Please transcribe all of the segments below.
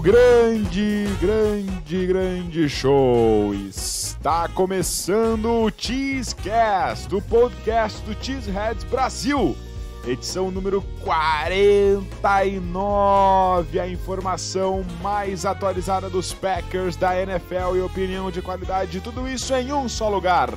Grande, grande, grande show. Está começando o Cheesecast, o podcast do Cheeseheads Brasil. Edição número 49, a informação mais atualizada dos Packers da NFL e opinião de qualidade, tudo isso em um só lugar.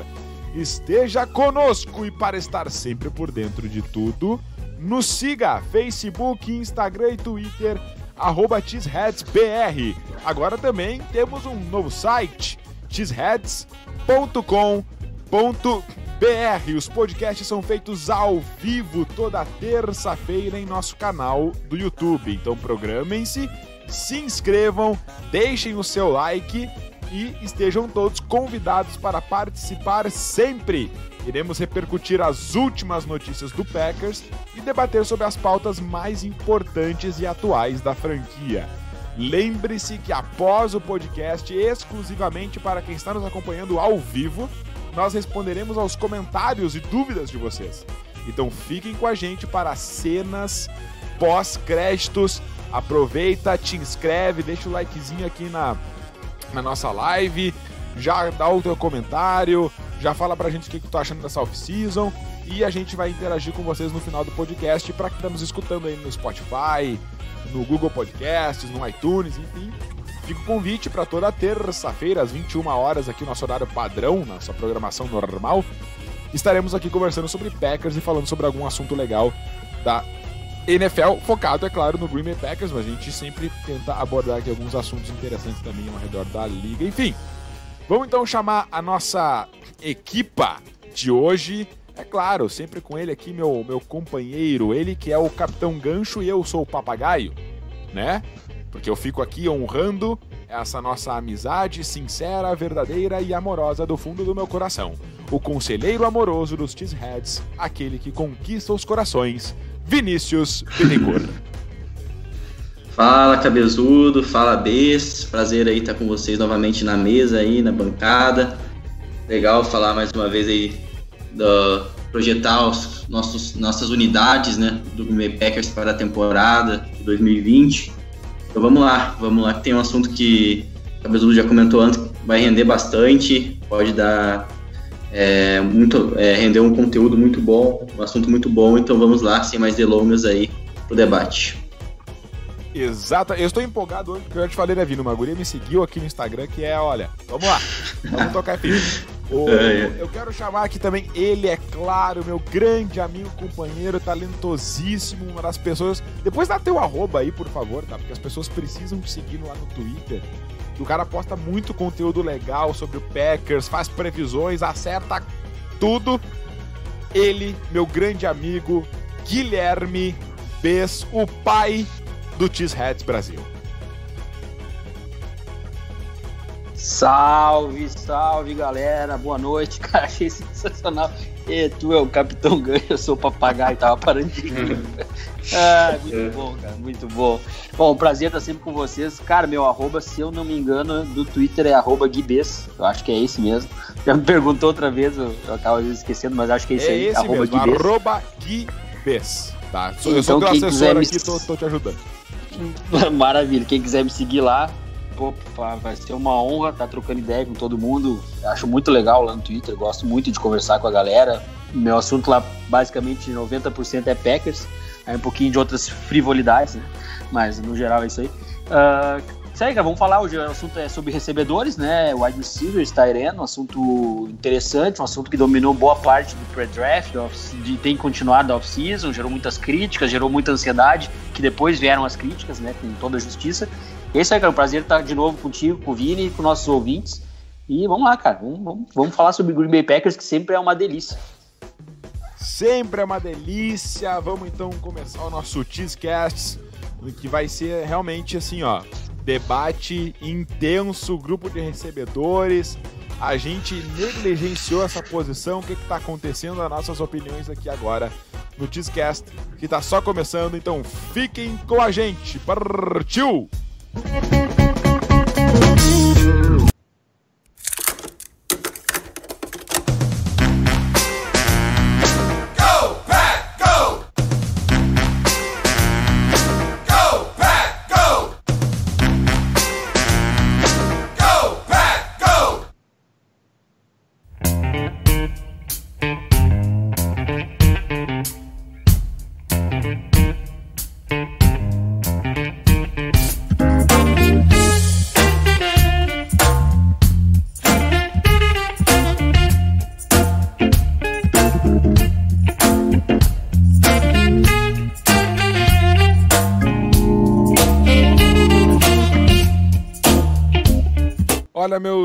Esteja conosco e para estar sempre por dentro de tudo, nos siga Facebook, Instagram e Twitter, arroba cheeseheadsbr. Agora também temos um novo site, cheeseheads.com.br. Os podcasts são feitos ao vivo toda terça-feira em nosso canal do YouTube. Então programem-se, se inscrevam, deixem o seu like e estejam todos convidados para participar sempre. Iremos repercutir as últimas notícias do Packers e debater sobre as pautas mais importantes e atuais da franquia. Lembre-se que após o podcast, exclusivamente para quem está nos acompanhando ao vivo, nós responderemos aos comentários e dúvidas de vocês. Então fiquem com a gente para cenas pós-créditos. Aproveita, te inscreve, deixa o likezinho aqui na, na nossa live, já dá o teu comentário, já fala pra gente o que, que tu tá achando dessa off-season e a gente vai interagir com vocês no final do podcast para que estamos escutando aí no Spotify, no Google Podcasts, no iTunes, enfim. Fica o convite para toda terça-feira, às 21 horas, aqui o nosso horário padrão, nossa programação normal. Estaremos aqui conversando sobre Packers e falando sobre algum assunto legal da NFL, focado, é claro, no Green Bay Packers, mas a gente sempre tenta abordar aqui alguns assuntos interessantes também ao redor da liga. Enfim, vamos então chamar a nossa equipa de hoje. É claro, sempre com ele aqui, meu, meu companheiro, ele que é o Capitão Gancho e eu sou o Papagaio, né? Porque eu fico aqui honrando essa nossa amizade sincera, verdadeira e amorosa do fundo do meu coração. O conselheiro amoroso dos Cheeseheads, aquele que conquista os corações, Vinícius Bittencourt. Fala, cabezudo, fala, Bes. Prazer aí estar com vocês novamente na mesa aí, na bancada. Legal falar mais uma vez aí do projetar os nossos nossas unidades, né, do Green Packers para a temporada de 2020. Então vamos lá, vamos lá. Tem um assunto que o Cabezudo já comentou antes, vai render bastante, pode dar é, muito, é, render um conteúdo muito bom, um assunto muito bom. Então vamos lá, sem mais delongas aí, pro debate. Exato, eu estou empolgado hoje porque eu já te falei, né, Vino? Uma guria me seguiu aqui no Instagram que é, olha, vamos lá, vamos tocar filme. O, eu quero chamar aqui também, ele é claro, meu grande amigo, companheiro, talentosíssimo, uma das pessoas. Depois dá teu arroba aí, por favor, tá? Porque as pessoas precisam te seguir lá no Twitter. O cara posta muito conteúdo legal sobre o Packers, faz previsões, acerta tudo. Ele, meu grande amigo, Guilherme Bess, o pai do Cheeseheads Brasil. Salve, salve galera, boa noite, cara, achei sensacional. E tu é o Capitão Ganho, eu sou o papagaio, tava parando de rir. ah, muito bom, cara, muito bom. Bom, prazer estar sempre com vocês. Cara, meu arroba, se eu não me engano, do Twitter é arroba Guibes, eu acho que é esse mesmo. Já me perguntou outra vez, eu, eu acabo esquecendo, mas acho que é esse é aí, esse arroba mesmo, Guibes. arroba Guibes, tá? Eu Então, sou teu quem assessor me aqui, tô, tô te ajudando. Maravilha, quem quiser me seguir lá, pá, vai ser uma honra estar trocando ideia com todo mundo. Acho muito legal lá no Twitter, gosto muito de conversar com a galera. Meu assunto lá, basicamente, 90% é Packers, aí um pouquinho de outras frivolidades, né? mas no geral é isso aí. Uh, Segue, cara, vamos falar hoje. O assunto é sobre recebedores, né? Wide receivers, Tyrene, um assunto interessante, um assunto que dominou boa parte do pre-draft, de tem continuado a off-season, gerou muitas críticas, gerou muita ansiedade, que depois vieram as críticas, né? Com toda a justiça. Esse aí, cara, é um prazer estar de novo contigo, com o Vini e com nossos ouvintes. E vamos lá, cara, vamos, vamos, vamos falar sobre Green Bay Packers, que sempre é uma delícia. Sempre é uma delícia. Vamos então começar o nosso Cheesecast, que vai ser realmente assim, ó, debate intenso, grupo de recebedores. A gente negligenciou essa posição. O que está acontecendo? As nossas opiniões aqui agora no Cheesecast, que está só começando. Então fiquem com a gente. Partiu!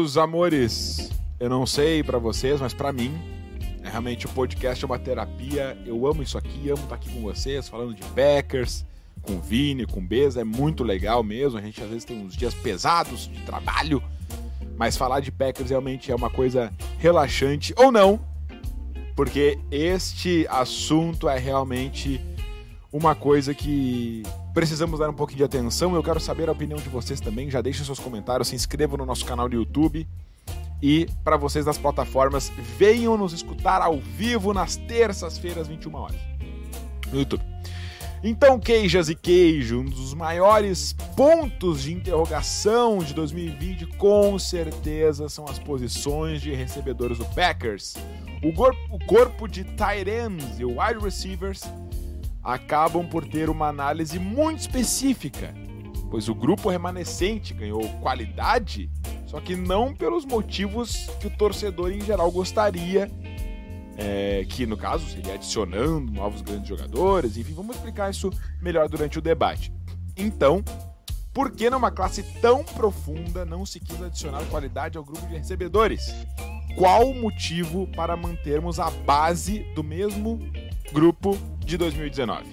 Meus amores, eu não sei para vocês, mas para mim, é realmente o podcast é uma terapia. Eu amo isso aqui, amo estar aqui com vocês, falando de Packers, com Vini, com Beza, é muito legal mesmo. A gente às vezes tem uns dias pesados de trabalho, mas falar de Packers realmente é uma coisa relaxante ou não, porque este assunto é realmente uma coisa que precisamos dar um pouquinho de atenção. Eu quero saber a opinião de vocês também. Já deixem seus comentários, se inscrevam no nosso canal do YouTube. E para vocês das plataformas, venham nos escutar ao vivo nas terças-feiras, 21 horas, no YouTube. Então, queijas e queijo, um dos maiores pontos de interrogação de 2020, com certeza, são as posições de recebedores do Packers. O, corpo, de tight ends e wide receivers acabam por ter uma análise muito específica, pois o grupo remanescente ganhou qualidade, só que não pelos motivos que o torcedor em geral gostaria, é, que no caso seria adicionando novos grandes jogadores, enfim, vamos explicar isso melhor durante o debate. Então, por que numa classe tão profunda não se quis adicionar qualidade ao grupo de recebedores? Qual o motivo para mantermos a base do mesmo grupo de 2019.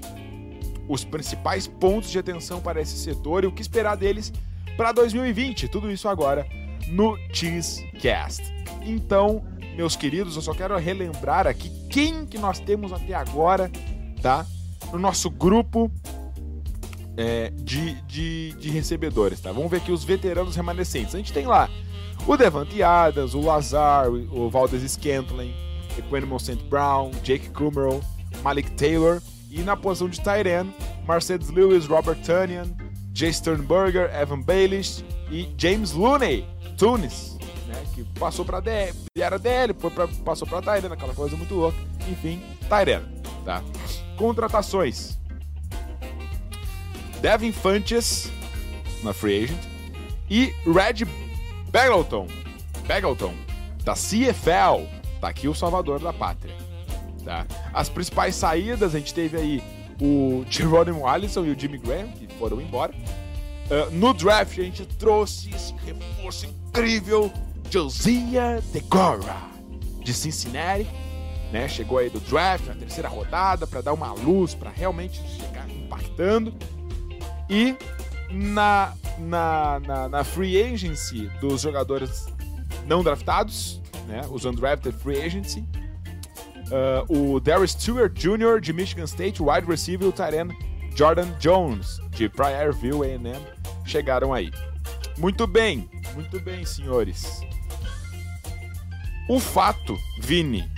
Os principais pontos de atenção para esse setor e o que esperar deles para 2020. Tudo isso agora no Cheesecast. Então, meus queridos, eu só quero relembrar aqui quem que nós temos até agora, tá? No nosso grupo é, de, de, de, recebedores, tá? Vamos ver aqui os veteranos remanescentes. A gente tem lá o Devante Adams, o Lazar, o Valdez Scantling, Equanimous St. Brown, Jake Kummerow, Malik Taylor. E na posição de Tyrion, Mercedes Lewis, Robert Tunyon, Jay Sternberger, Evan Baelish e James Looney, Tunis, né, que passou para DL, era DL, foi pra, passou para Tyrion, aquela coisa muito louca. Enfim, Tyrion, tá? Contratações. Devin Funches na free agent e Red Bagleton, Bagleton da CFL, tá aqui o salvador da pátria. Tá? As principais saídas, a gente teve aí o Geronimo Allison e o Jimmy Graham, que foram embora. Uh, no draft, a gente trouxe esse reforço incrível, Josiah DeGora, de Cincinnati. Né? Chegou aí do draft na terceira rodada para dar uma luz, para realmente chegar impactando. E na, na, na, na, free agency dos jogadores não draftados, né? os undrafted free agency, Uh, o Darius Stewart Jr. de Michigan State, wide receiver, o Tyren Jordan Jones de Pryorville A&M chegaram aí. Muito bem, muito bem, senhores. O fato, Vini,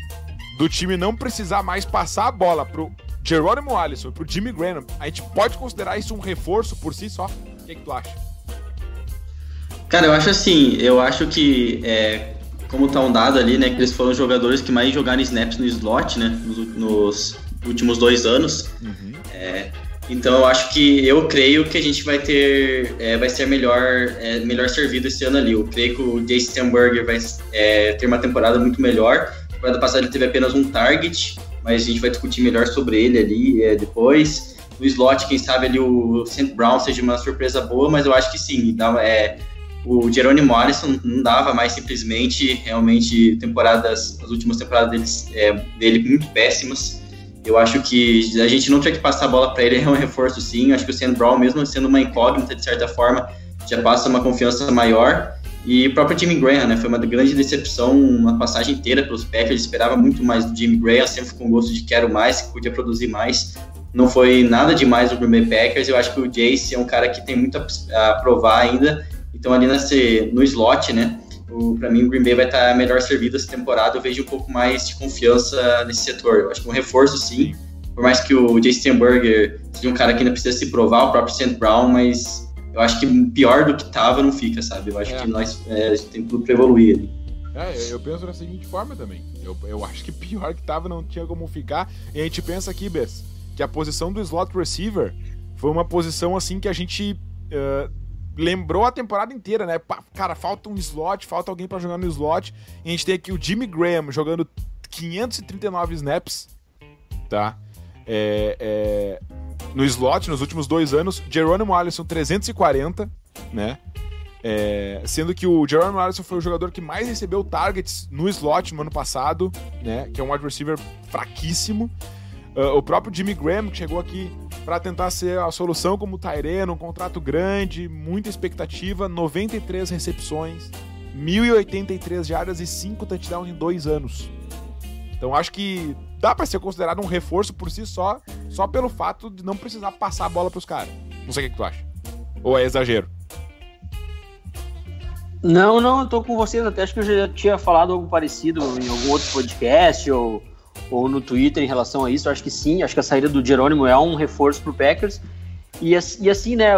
do time não precisar mais passar a bola pro Jerônimo Allison pro Jimmy Graham, a gente pode considerar isso um reforço por si só? O que, é que tu acha? Cara, eu acho assim, eu acho que é, como tá um dado ali, né, que eles foram os jogadores que mais jogaram snaps no slot, né, nos, nos últimos dois anos. Uhum. É, então eu acho que eu creio que a gente vai ter é, vai ser melhor é, melhor servido esse ano ali. Eu creio que o Jace Stenberger vai é, ter uma temporada muito melhor. Na temporada passada ele teve apenas um target, mas a gente vai discutir melhor sobre ele ali é, depois. No slot, quem sabe ali o St. Brown seja uma surpresa boa, mas eu acho que sim. Dá, é, o Jerome Morrison não dava mais simplesmente, realmente, temporadas, as últimas temporadas deles, é, dele muito péssimas. Eu acho que a gente não tinha que passar a bola para ele, é um reforço sim. Eu acho que o Sam Brown, mesmo sendo uma incógnita de certa forma, já passa uma confiança maior. E o próprio Jimmy Graham, né? Foi uma grande decepção, uma passagem inteira pelos Packers. Esperava muito mais do Jimmy Graham, sempre com gosto de quero mais, que podia produzir mais. Não foi nada demais no Green Bay Packers. Eu acho que o Jace é um cara que tem muito a provar ainda então, ali nesse, no slot, né? Para mim, o Green Bay vai estar melhor servido essa temporada. Eu vejo um pouco mais de confiança nesse setor. Eu acho que um reforço, sim. Por mais que o Jay Stenberger seja um cara que ainda precisa se provar, o próprio St. Brown, mas eu acho que pior do que estava não fica, sabe? Eu acho é. que nós é, tem tudo para evoluir ali. É, eu penso da seguinte forma também. Eu, eu acho que pior que estava não tinha como ficar. E a gente pensa aqui, Bess, que a posição do slot receiver foi uma posição assim que a gente uh, lembrou a temporada inteira, né? Cara, falta um slot, falta alguém para jogar no slot. E a gente tem aqui o Jimmy Graham jogando 539 snaps, tá? É, é, no slot nos últimos dois anos. Jerônimo Allison 340, né? É, sendo que o Jerome Allison foi o jogador que mais recebeu targets no slot no ano passado, né? Que é um wide receiver fraquíssimo. Uh, o próprio Jimmy Graham, que chegou aqui para tentar ser a solução como Tyreno, um contrato grande, muita expectativa, 93 recepções, 1.083 jardas e 5 touchdowns em dois anos. Então acho que dá para ser considerado um reforço por si só, só pelo fato de não precisar passar a bola pros caras. Não sei o que, que tu acha. Ou é exagero? Não, não, eu tô com vocês. Até acho que eu já tinha falado algo parecido em algum outro podcast ou, ou no Twitter em relação a isso. Acho que sim, acho que a saída do Jerônimo é um reforço pro Packers. E, assim, né,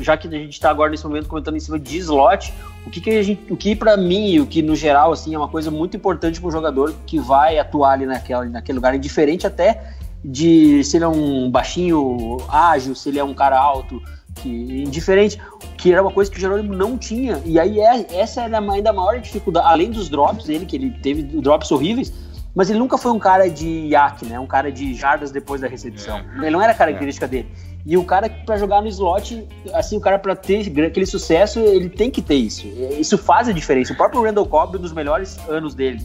já que a gente está agora nesse momento comentando em cima de slot, o que, que o que para mim, o que no geral assim é uma coisa muito importante para um jogador que vai atuar ali naquela, naquele lugar, indiferente até de se ele é um baixinho ágil, se ele é um cara alto, que indiferente, que era uma coisa que o Jerônimo não tinha. E aí é, essa era ainda a maior dificuldade, além dos drops dele, que ele teve drops horríveis, mas ele nunca foi um cara de iac, né? Um cara de jardas depois da recepção. É. Ele não era característica é. dele. E o cara para jogar no slot, assim, o cara para ter aquele sucesso, ele tem que ter isso. Isso faz a diferença. O próprio Randall Cobb, um dos melhores anos dele,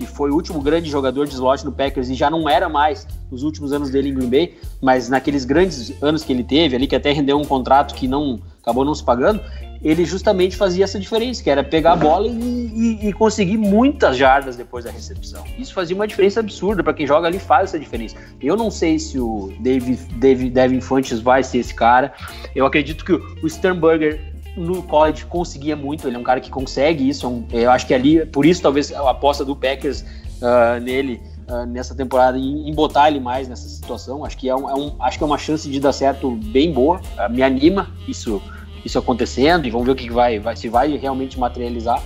que foi o último grande jogador de slot no Packers e já não era mais nos últimos anos dele em Green Bay, mas naqueles grandes anos que ele teve ali, que até rendeu um contrato que não acabou não se pagando, ele justamente fazia essa diferença, que era pegar a bola e, e, e conseguir muitas jardas depois da recepção. Isso fazia uma diferença absurda para quem joga ali faz essa diferença. Eu não sei se o David, David Devin Fontes vai ser esse cara. Eu acredito que o Sternberger no college conseguia muito, ele é um cara que consegue isso. É eu acho que ali, por isso talvez a aposta do Packers uh, nele uh, nessa temporada em, em, botar ele mais nessa situação. Acho que é, um, é um, acho que é uma chance de dar certo bem boa. Uh, me anima isso isso acontecendo e vamos ver o que vai, vai se vai realmente materializar.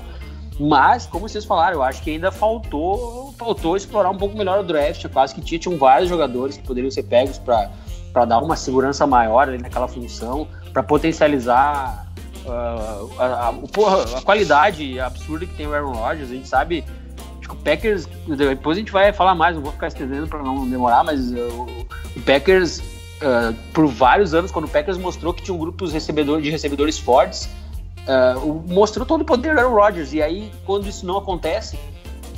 Mas, como vocês falaram, eu acho que ainda faltou, faltou explorar um pouco melhor o draft. Eu quase que tinha, tinham vários jogadores que poderiam ser pegos para dar uma segurança maior naquela função, para potencializar a, a, a, qualidade absurda que tem o Aaron Rodgers. A gente sabe acho que o Packers, depois a gente vai falar mais, não vou ficar estendendo para não demorar, mas uh, o Packers uh, por vários anos, quando o Packers mostrou que tinha um grupo de recebedores, de recebedores fortes, uh, mostrou todo o poder do Aaron Rodgers. E aí, quando isso não acontece,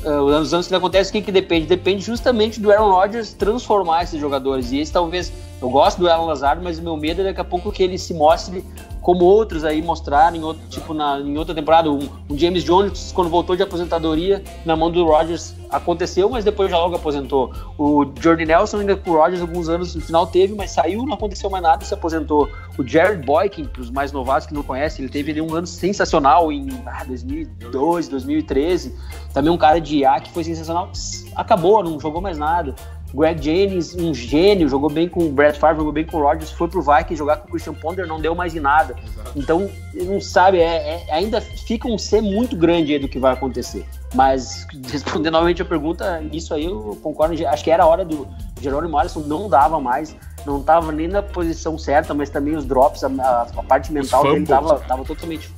uh, nos anos que não acontece, quem que depende? Depende justamente do Aaron Rodgers transformar esses jogadores. E esse talvez, eu gosto do Alan Lazard, mas o meu medo é daqui a pouco que ele se mostre como outros aí mostraram em outro, tipo na, em outra temporada, um, um, James Jones quando voltou de aposentadoria na mão do Rodgers aconteceu, mas depois já logo aposentou. O Jordy Nelson ainda com o Rodgers alguns anos no final teve, mas saiu, não aconteceu mais nada, se aposentou. O Jared Boykin, para os mais novatos que não conhecem, ele teve um ano sensacional em ah, 2012, 2013. Também um cara de IA que foi sensacional, acabou, não jogou mais nada. Greg Jennings, um gênio, jogou bem com o Brett Favre, jogou bem com o Rodgers, foi pro Vikings jogar com o Christian Ponder, não deu mais em nada. Exato. Então, não sabe, é, é, ainda fica um ser muito grande aí do que vai acontecer. Mas, respondendo novamente a pergunta, isso aí eu concordo, acho que era a hora do Jerônimo Alisson, não dava mais não estava nem na posição certa, mas também os drops, a, a parte mental dele estava tava totalmente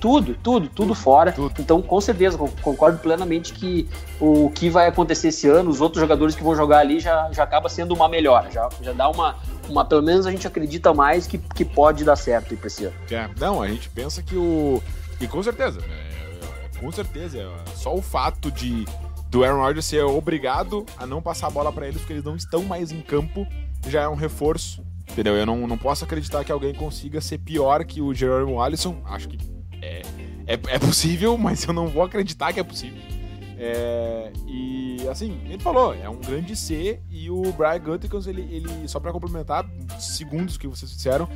tudo, tudo, tudo fora. Tudo. Então, com certeza, concordo plenamente que o que vai acontecer esse ano, os outros jogadores que vão jogar ali já, já acaba sendo uma melhora, já, já dá uma, uma, pelo menos a gente acredita mais que, que pode dar certo para esse ano. É, não, a gente pensa que o e com certeza, é, com certeza, é, só o fato de do Aaron Rodgers ser obrigado a não passar a bola para eles porque eles não estão mais em campo já é um reforço, entendeu? Eu não, não posso acreditar que alguém consiga ser pior que o Jerome Allison. Acho que é, é, é possível, mas eu não vou acreditar que é possível. É, e assim, ele falou, é um grande C e o Brian Gutekunst, ele, ele só para complementar, segundos que vocês disseram,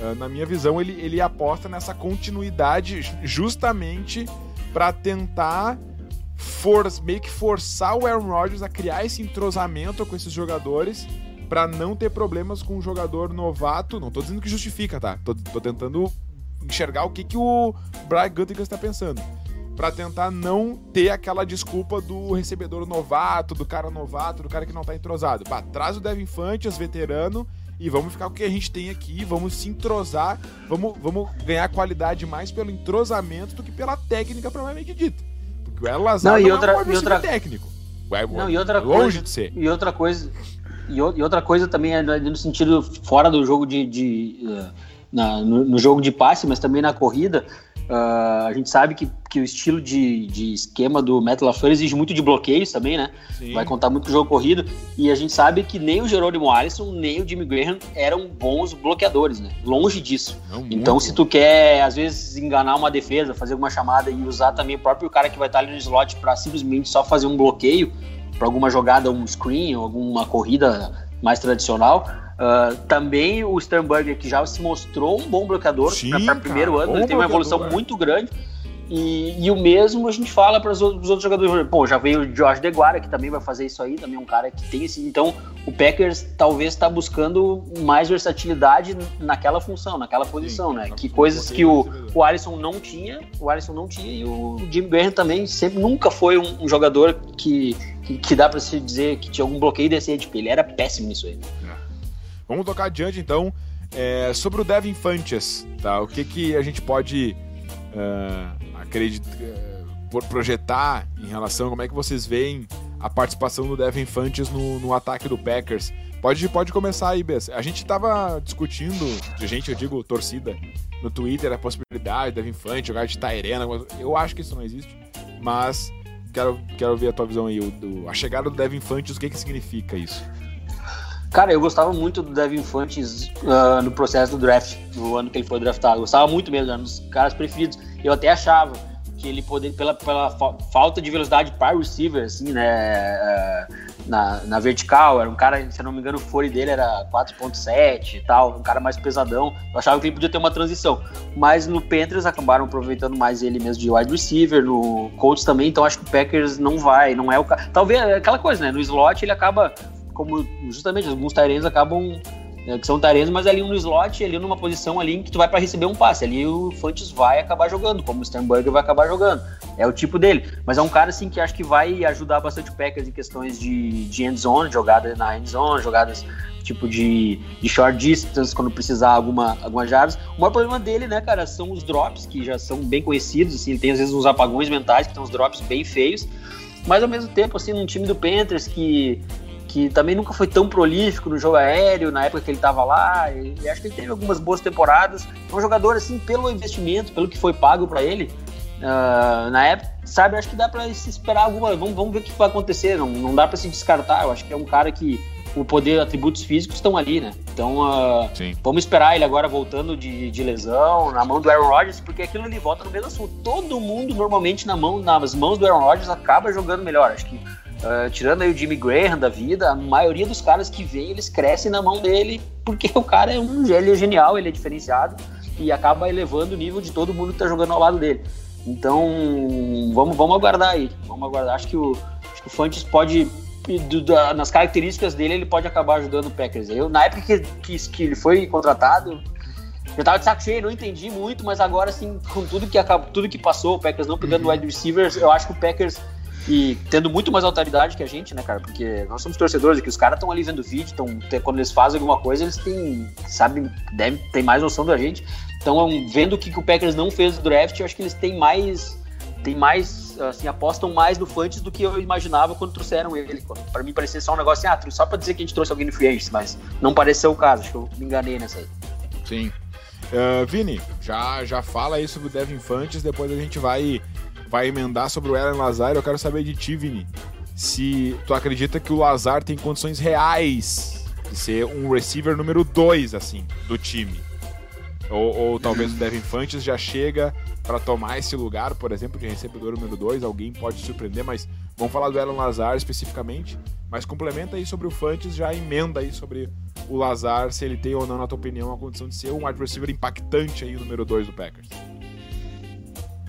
uh, na minha visão, ele, ele aposta nessa continuidade justamente para tentar for, meio que forçar o Aaron Rodgers a criar esse entrosamento com esses jogadores para não ter problemas com um jogador novato. Não tô dizendo que justifica, tá? Tô, tô tentando enxergar o que, que o Brian Gutekunst está pensando. para tentar não ter aquela desculpa do recebedor novato, do cara novato, do cara que não tá entrosado. Bah, traz o Devin Fantes, veterano, e vamos ficar com o que a gente tem aqui, vamos se entrosar, vamos, vamos ganhar qualidade mais pelo entrosamento do que pela técnica provavelmente dita. Porque o El Lazar não, e outra, é um e outra... técnico. É, não, e outra longe coisa, de ser. E outra coisa, e, outra coisa também é no sentido fora do jogo de. de uh, na, no, no, jogo de passe, mas também na corrida. Uh, a gente sabe que, que o estilo de, de esquema do Matt LaFleur exige muito de bloqueios também, né? Sim. Vai contar muito com o jogo corrido. E a gente sabe que nem o Jerônimo Alisson, nem o Jimmy Graham eram bons bloqueadores, né? Longe disso. Não, então, se tu quer, às vezes, enganar uma defesa, fazer uma chamada e usar também o próprio cara que vai estar ali no slot para simplesmente só fazer um bloqueio, para alguma jogada, um screen, alguma corrida mais tradicional, Uh, também o Sternberger, que já se mostrou um bom bloqueador para primeiro ano, ele tem uma evolução é. muito grande. E, e, o mesmo a gente fala para os outros jogadores. Pô, já veio o Josh DeGuara, que também vai fazer isso aí, também é um cara que tem esse. Então, o Packers talvez está buscando mais versatilidade naquela função, naquela posição, Sim, né? Que coisas que o, o Alisson não tinha, o Alisson não tinha, e o Jim Graham também sempre nunca foi um, um jogador que, que, que dá para se dizer que tinha algum bloqueio desse tipo. Ele era péssimo nisso aí. É. Vamos tocar adiante então. É, sobre o Devin Fanches, tá? O que, que a gente pode uh, acreditar, uh, projetar em relação como é que vocês veem a participação do Devin Fanches no, no ataque do Packers? Pode, pode começar aí, Bess. A gente tava discutindo, de gente, eu digo torcida, no Twitter a possibilidade do Devin Fanches jogar de Tyrena. Eu acho que isso não existe, mas quero, quero ver a tua visão aí. Do, a chegada do Devin Fanches, o que, que significa isso? Cara, eu gostava muito do Devin Fantes uh, no processo do draft, no ano que ele foi draftado. Eu gostava muito mesmo, era um dos caras preferidos. Eu até achava que ele poderia, pela, pela fa falta de velocidade para receiver, assim, né, uh, na, na vertical, era um cara, se eu não me engano, o fore dele era 4.7 e tal, um cara mais pesadão. Eu achava que ele podia ter uma transição. Mas no Panthers acabaram aproveitando mais ele mesmo de wide receiver, no Colts também, então acho que o Packers não vai, não é o cara. Talvez é aquela coisa, né? No slot ele acaba como justamente alguns Tyrands acabam é, que são Tyrands, mas ali no slot, ali numa posição ali em que tu vai para receber um passe. Ali o Fantes vai acabar jogando, como o Sternberger vai acabar jogando. É o tipo dele. Mas é um cara assim que acho que vai ajudar bastante o Packers em questões de, de end zone, jogadas na end zone, jogadas tipo de, de short distance, quando precisar alguma, algumas jardas. O maior problema dele, né, cara, são os drops, que já são bem conhecidos, assim, ele tem às vezes uns apagões mentais, que tem uns drops bem feios. Mas ao mesmo tempo, assim, num time do Panthers que que também nunca foi tão prolífico no jogo aéreo, na época que ele estava lá, e, e, acho que ele teve algumas boas temporadas. É um jogador, assim, pelo investimento, pelo que foi pago para ele, uh, na época, sabe, acho que dá para se esperar alguma. Vamos, vamos ver o que vai acontecer, não, não dá para se descartar. Eu acho que é um cara que o poder, atributos físicos estão ali, né? Então, uh, vamos esperar ele agora voltando de, de lesão, na mão do Aaron Rodgers, porque aquilo ele volta no mesmo assunto. Todo mundo, normalmente, na mão, nas mãos do Aaron Rodgers, acaba jogando melhor. Acho que Uh, tirando aí o Jimmy Graham da vida, a maioria dos caras que vem, eles crescem na mão dele, porque o cara é um ele é genial, ele é diferenciado e acaba elevando o nível de todo mundo que tá jogando ao lado dele. Então, vamos, vamos aguardar aí. Vamos aguardar. Acho que o, acho que o Fantes pode, do, da, nas características dele, ele pode acabar ajudando o Packers. Eu, na época que, que, que ele foi contratado, eu tava de saco cheio, não entendi muito, mas agora, assim, com tudo que, acabou, tudo que passou, o Packers não pegando uhum. wide receivers, eu acho que o Packers e tendo muito mais autoridade que a gente, né, cara? Porque nós somos torcedores aqui, os caras estão ali vendo vídeo, tão, quando eles fazem alguma coisa, eles têm, sabem, devem ter mais noção da gente. Então, vendo o que, que o Packers não fez no draft, eu acho que eles têm mais, têm mais, assim, apostam mais no Fantes do que eu imaginava quando trouxeram ele. Para mim parecia só um negócio assim, ah, só para dizer que a gente trouxe alguém no free mas não pareceu o caso, acho que eu me enganei nessa aí. Sim. Uh, Vini, já, já fala aí sobre o Devin Fantes, depois a gente vai vai emendar sobre o Aaron Lazar. Eu quero saber de ti, Vini, se tu acredita que o Lazar tem condições reais de ser um receiver número 2, assim, do time. Ou, ou talvez o Devin Fantes já chega para tomar esse lugar, por exemplo, de recebedor número 2. Alguém pode surpreender, mas vamos falar do Aaron Lazar especificamente. Mas complementa aí sobre o Fantes, já emenda aí sobre o Lazar, se ele tem ou não, na tua opinião, a condição de ser um wide receiver impactante aí, o número 2 do Packers.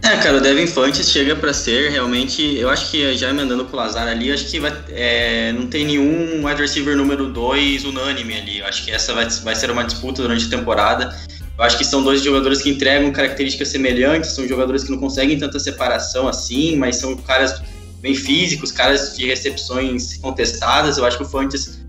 É, cara, o Devin Fantes chega para ser realmente. Eu acho que já emendando o Lazar ali, acho que vai, é, não tem nenhum wide receiver número 2 unânime ali. Eu acho que essa vai, vai ser uma disputa durante a temporada. Eu acho que são dois jogadores que entregam características semelhantes, são jogadores que não conseguem tanta separação assim, mas são caras bem físicos, caras de recepções contestadas. Eu acho que o Fantes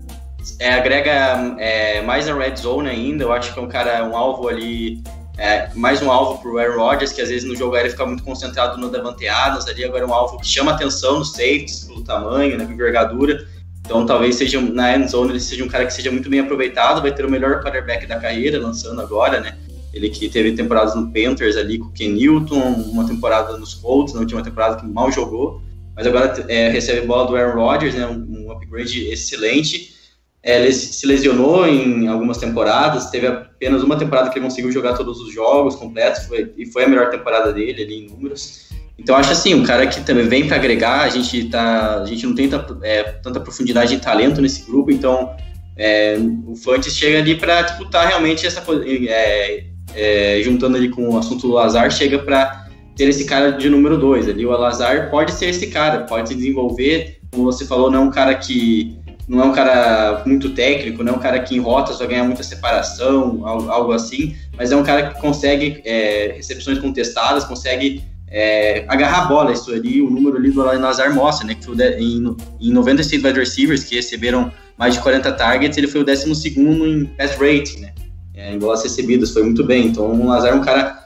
é, agrega é, mais a red zone ainda. Eu acho que é um cara, um alvo ali é, mais um alvo para o Aaron Rodgers, que às vezes no jogo aéreo fica muito concentrado no Davante Adams ali, agora é um alvo que chama atenção nos safeties, pelo tamanho, na né, envergadura. Então talvez seja na end zone ele seja um cara que seja muito bem aproveitado, vai ter o melhor quarterback da carreira, lançando agora, né? Ele que teve temporadas no Panthers ali com o Ken Newton, uma temporada nos Colts, na última temporada que mal jogou, mas agora é, recebe bola do Aaron Rodgers, né, um, um upgrade excelente. É, se lesionou em algumas temporadas, teve apenas uma temporada que ele conseguiu jogar todos os jogos completos, foi, e foi a melhor temporada dele ali em números. Então acho assim, um cara que também vem para agregar, a gente tá, a gente não tem é, tanta profundidade de talento nesse grupo, então é, o Fantes chega ali para disputar realmente essa é, é, juntando ali com o assunto do Lazar, chega para ter esse cara de número dois ali. O Lazar pode ser esse cara, pode se desenvolver, como você falou, não é um cara que não é um cara muito técnico, não é um cara que em rotas vai ganhar muita separação, algo assim, mas é um cara que consegue é, recepções contestadas, consegue é, agarrar a bola. Isso ali, o número ali do Nazar mostra, né? Que foi em, em 96 wide receivers que receberam mais de 40 targets, ele foi o 12 em pass rating, né? É, em bolas recebidas, foi muito bem. Então o Nazar é um cara,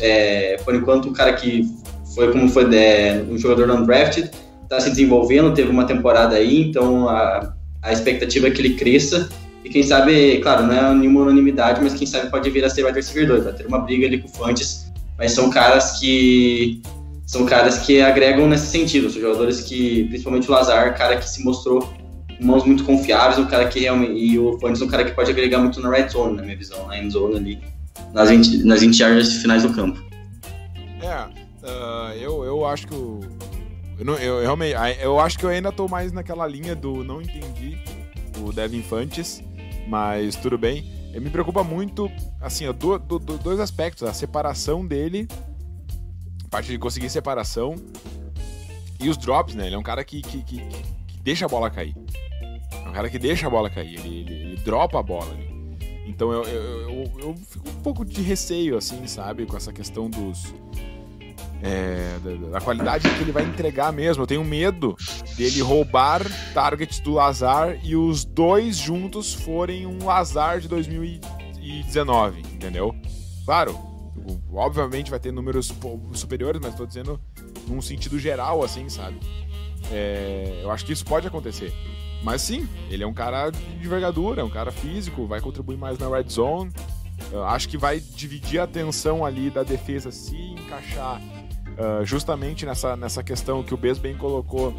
é, por enquanto, um cara que foi como foi é, um jogador undrafted, está se desenvolvendo, teve uma temporada aí, então a, a expectativa é que ele cresça. E quem sabe, claro, não é nenhuma unanimidade, mas quem sabe pode vir a ser wide receiver 2, vai ter uma briga ali com o Fantes mas são caras que são caras que agregam nesse sentido, são jogadores que, principalmente o Lazar, cara que se mostrou mãos muito confiáveis, um cara que realmente e o Fontes um cara que pode agregar muito na red zone, na minha visão, na end zone ali, nas 20, nas 20 yardas finais do campo. É, uh, eu, eu acho que o eu, não, eu, eu, acho que eu ainda tô mais naquela linha do não entendi o Devin Fantes, mas tudo bem me preocupa muito, assim, do, do, do, dois aspectos. A separação dele, a parte de conseguir separação, e os drops, né? Ele é um cara que, que, que, que deixa a bola cair. É um cara que deixa a bola cair, ele, ele, ele dropa a bola. Então eu, eu, eu, eu, fico um pouco de receio, assim, sabe? Com essa questão dos, é, da, da, qualidade que ele vai entregar mesmo. Eu tenho medo dele roubar targets do Lazar e os dois juntos forem um Lazar de 2019, entendeu? Claro, obviamente vai ter números superiores, mas estou dizendo num sentido geral, assim, sabe? É, eu acho que isso pode acontecer. Mas sim, ele é um cara de envergadura, é um cara físico, vai contribuir mais na red zone. Eu acho que vai dividir a atenção ali da defesa se encaixar uh, justamente nessa, nessa questão que o Bez bem colocou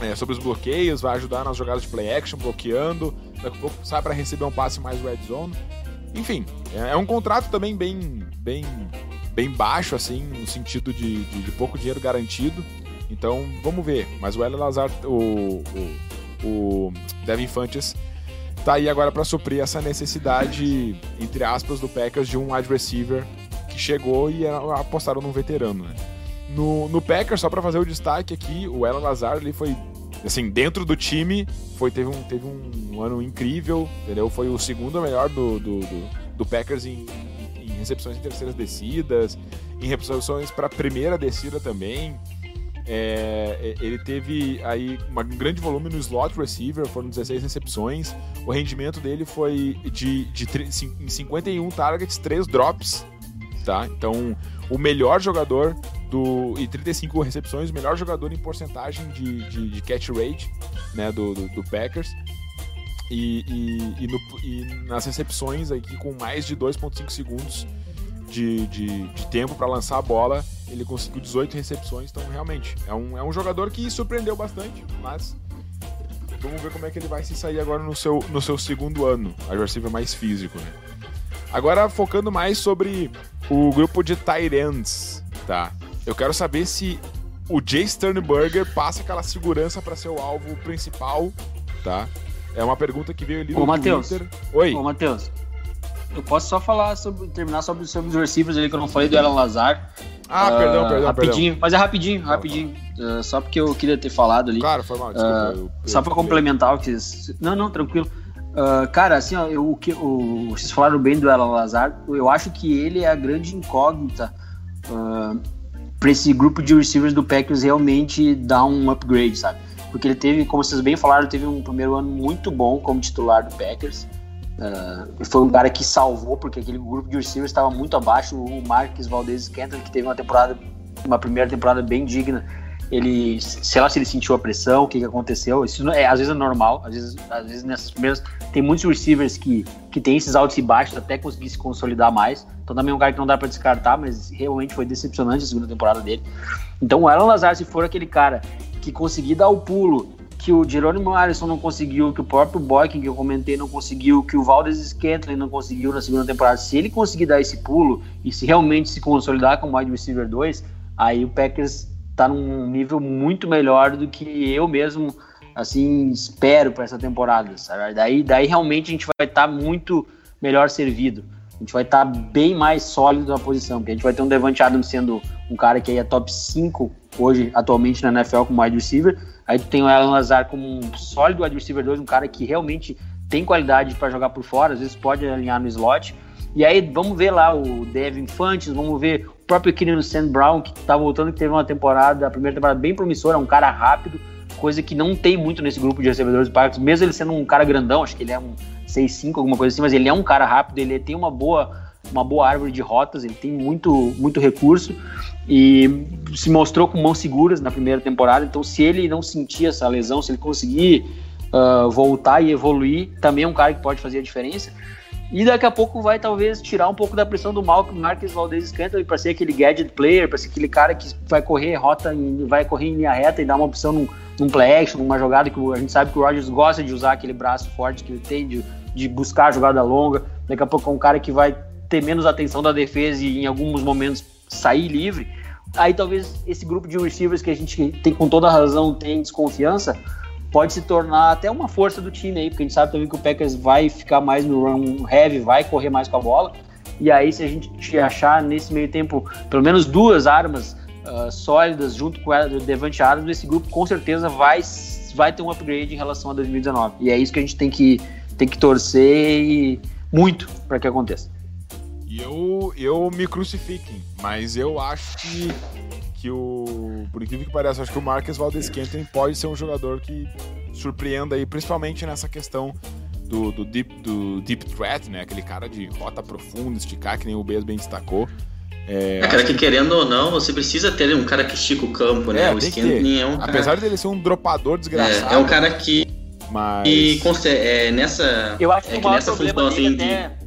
é, sobre os bloqueios, vai ajudar nas jogadas de play action, bloqueando, daqui a pouco sai para receber um passe mais red zone. Enfim, é, é, um contrato também bem, bem, bem baixo, assim, no sentido de, de, de pouco dinheiro garantido. Então, vamos ver. Mas o L. Lazar, o, o, o Devin Fantes, tá aí agora para suprir essa necessidade, entre aspas, do Packers de um wide receiver que chegou e apostaram num veterano, né? No, no Packers, só para fazer o destaque aqui, o Alan Lazar ele foi assim, dentro do time, foi, teve, um, teve um ano incrível, entendeu? Foi o segundo melhor do, do, do, do Packers em, em, recepções em terceiras descidas, em recepções para primeira descida também. É, é, ele teve aí um grande volume no slot receiver, foram 16 recepções. O rendimento dele foi de, de, de em 51 targets, 3 drops tá? Então, o melhor jogador do e 35 recepções, o melhor jogador em porcentagem de, de, de catch rate, né, do, do, do Packers. E, e, e, no, e, nas recepções aqui com mais de 2.5 segundos de, de, de tempo para lançar a bola, ele conseguiu 18 recepções, então realmente é um, é um jogador que surpreendeu bastante, mas vamos ver como é que ele vai se sair agora no seu, no seu segundo ano, a mais físico, né? Agora focando mais sobre o grupo de Tyrants, tá? Eu quero saber se o Jay Sternberger passa aquela segurança para ser o alvo principal, tá? É uma pergunta que veio ali no Ô, Matheus. Twitter. Oi. Ô, Matheus. Eu posso só falar sobre terminar sobre, sobre os receivers ali que eu não falei do Alan Lazar. Ah, uh, perdão, perdão, rapidinho, perdão. mas é rapidinho, rapidinho. Uh, só porque eu queria ter falado ali. Claro, foi mal, desculpa. Uh, eu, eu, só para complementar o que Não, não, tranquilo. Uh, cara, assim, ó, eu, o, o, vocês falaram bem do Alan Lazar. Eu acho que ele é a grande incógnita uh, para esse grupo de receivers do Packers realmente dar um upgrade, sabe? Porque ele teve, como vocês bem falaram, teve um primeiro ano muito bom como titular do Packers. Uh, foi um cara que salvou, porque aquele grupo de receivers estava muito abaixo. O Marques Valdez Scantling, que teve uma temporada, uma primeira temporada bem digna, ele, sei lá se ele sentiu a pressão, o que, que aconteceu. Isso não, é, às vezes é normal, às vezes, às vezes nessas primeiras. Tem muitos receivers que, que tem esses altos e baixos até conseguir se consolidar mais. Então também é um cara que não dá para descartar, mas realmente foi decepcionante a segunda temporada dele. Então o Alan Lazar, se for aquele cara que conseguir dar o pulo que o Jerônimo Alisson não conseguiu, que o próprio Boykin, que eu comentei, não conseguiu, que o Valdez Scantling não conseguiu na segunda temporada, se ele conseguir dar esse pulo e se realmente se consolidar como wide receiver 2, aí o Packers está num nível muito melhor do que eu mesmo assim espero para essa temporada, sabe? Daí, daí realmente a gente vai estar tá muito melhor servido. A gente vai estar tá bem mais sólido na posição, porque a gente vai ter um Devante Adams sendo um cara que aí é top 5 hoje, atualmente na NFL como wide receiver, Aí tu tem o Alan Lazar como um sólido wide receiver 2, um cara que realmente tem qualidade para jogar por fora, às vezes pode alinhar no slot. E aí vamos ver lá o Devin Infantes, vamos ver próprio Keenan Sand Brown, que tá voltando, que teve uma temporada, a primeira temporada bem promissora, um cara rápido, coisa que não tem muito nesse grupo de recebedores do Parks, mesmo ele sendo um cara grandão, acho que ele é um 6'5, alguma coisa assim, mas ele é um cara rápido, ele tem uma boa uma boa árvore de rotas, ele tem muito, muito recurso e se mostrou com mãos seguras na primeira temporada. Então, se ele não sentir essa lesão, se ele conseguir uh, voltar e evoluir, também é um cara que pode fazer a diferença. E daqui a pouco vai talvez tirar um pouco da pressão do Malcolm Marques Valdez Scantling para ser aquele gadget player, para ser aquele cara que vai correr rota, em, vai correr em linha reta e dar uma opção num, num play action, numa jogada que a gente sabe que o Rodgers gosta de usar aquele braço forte que ele tem, de, de buscar a jogada longa. Daqui a pouco é um cara que vai ter menos atenção da defesa e em alguns momentos sair livre, aí talvez esse grupo de receivers que a gente tem com toda razão tem desconfiança pode se tornar até uma força do time aí, porque a gente sabe também que o Packers vai ficar mais no run heavy, vai correr mais com a bola. E aí, se a gente achar nesse meio tempo pelo menos duas armas uh, sólidas junto com o Devante Adams, esse grupo com certeza vai, vai ter um upgrade em relação a 2019. E é isso que a gente tem que, tem que torcer e muito para que aconteça. E eu, eu me crucifiquem, mas eu acho que, que o. Por incrível que pareça, acho que o Marques Valdez Kenton pode ser um jogador que surpreenda aí, principalmente nessa questão do, do, deep, do deep threat, né? Aquele cara de rota profunda, esticar, que nem o Bez bem destacou. É, é cara que querendo ou não, você precisa ter um cara que estica o campo, né? É, o Scantling é um cara... Apesar dele ser um dropador desgraçado. É, é um cara que. Mas. E é, nessa. Eu acho que, é que nessa função assim. Até...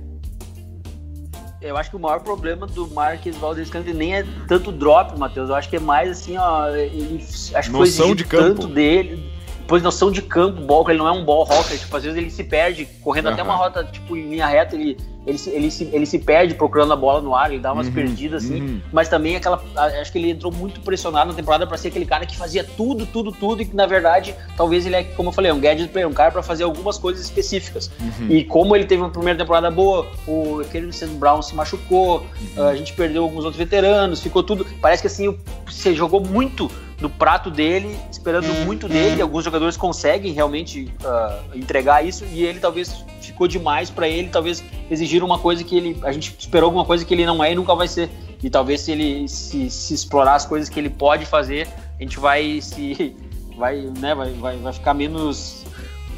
Eu acho que o maior problema do Marques Valdez Scantling nem é tanto drop, Matheus. Eu acho que é mais assim, ó. Ele acho que Noção foi de campo. tanto dele. Depois noção de campo, ball, ele não é um ball rocker. Tipo, às vezes ele se perde correndo uhum. até uma rota, tipo, em linha reta, ele ele se, ele, se, ele se perde procurando a bola no ar, ele dá umas uhum, perdidas assim, uhum. mas também aquela. Acho que ele entrou muito pressionado na temporada para ser aquele cara que fazia tudo, tudo, tudo, e que na verdade, talvez ele é, como eu falei, um gadget player, um cara para fazer algumas coisas específicas. Uhum. E como ele teve uma primeira temporada boa, o Kevin Brown se machucou, uhum. a gente perdeu alguns outros veteranos, ficou tudo. Parece que assim, você jogou muito do prato dele, esperando uhum. muito dele. Alguns jogadores conseguem realmente uh, entregar isso e ele talvez ficou demais para ele, talvez exigir uma coisa que ele a gente esperou alguma coisa que ele não é e nunca vai ser. E talvez se ele se, se explorar as coisas que ele pode fazer, a gente vai se vai, né, vai, vai, vai ficar menos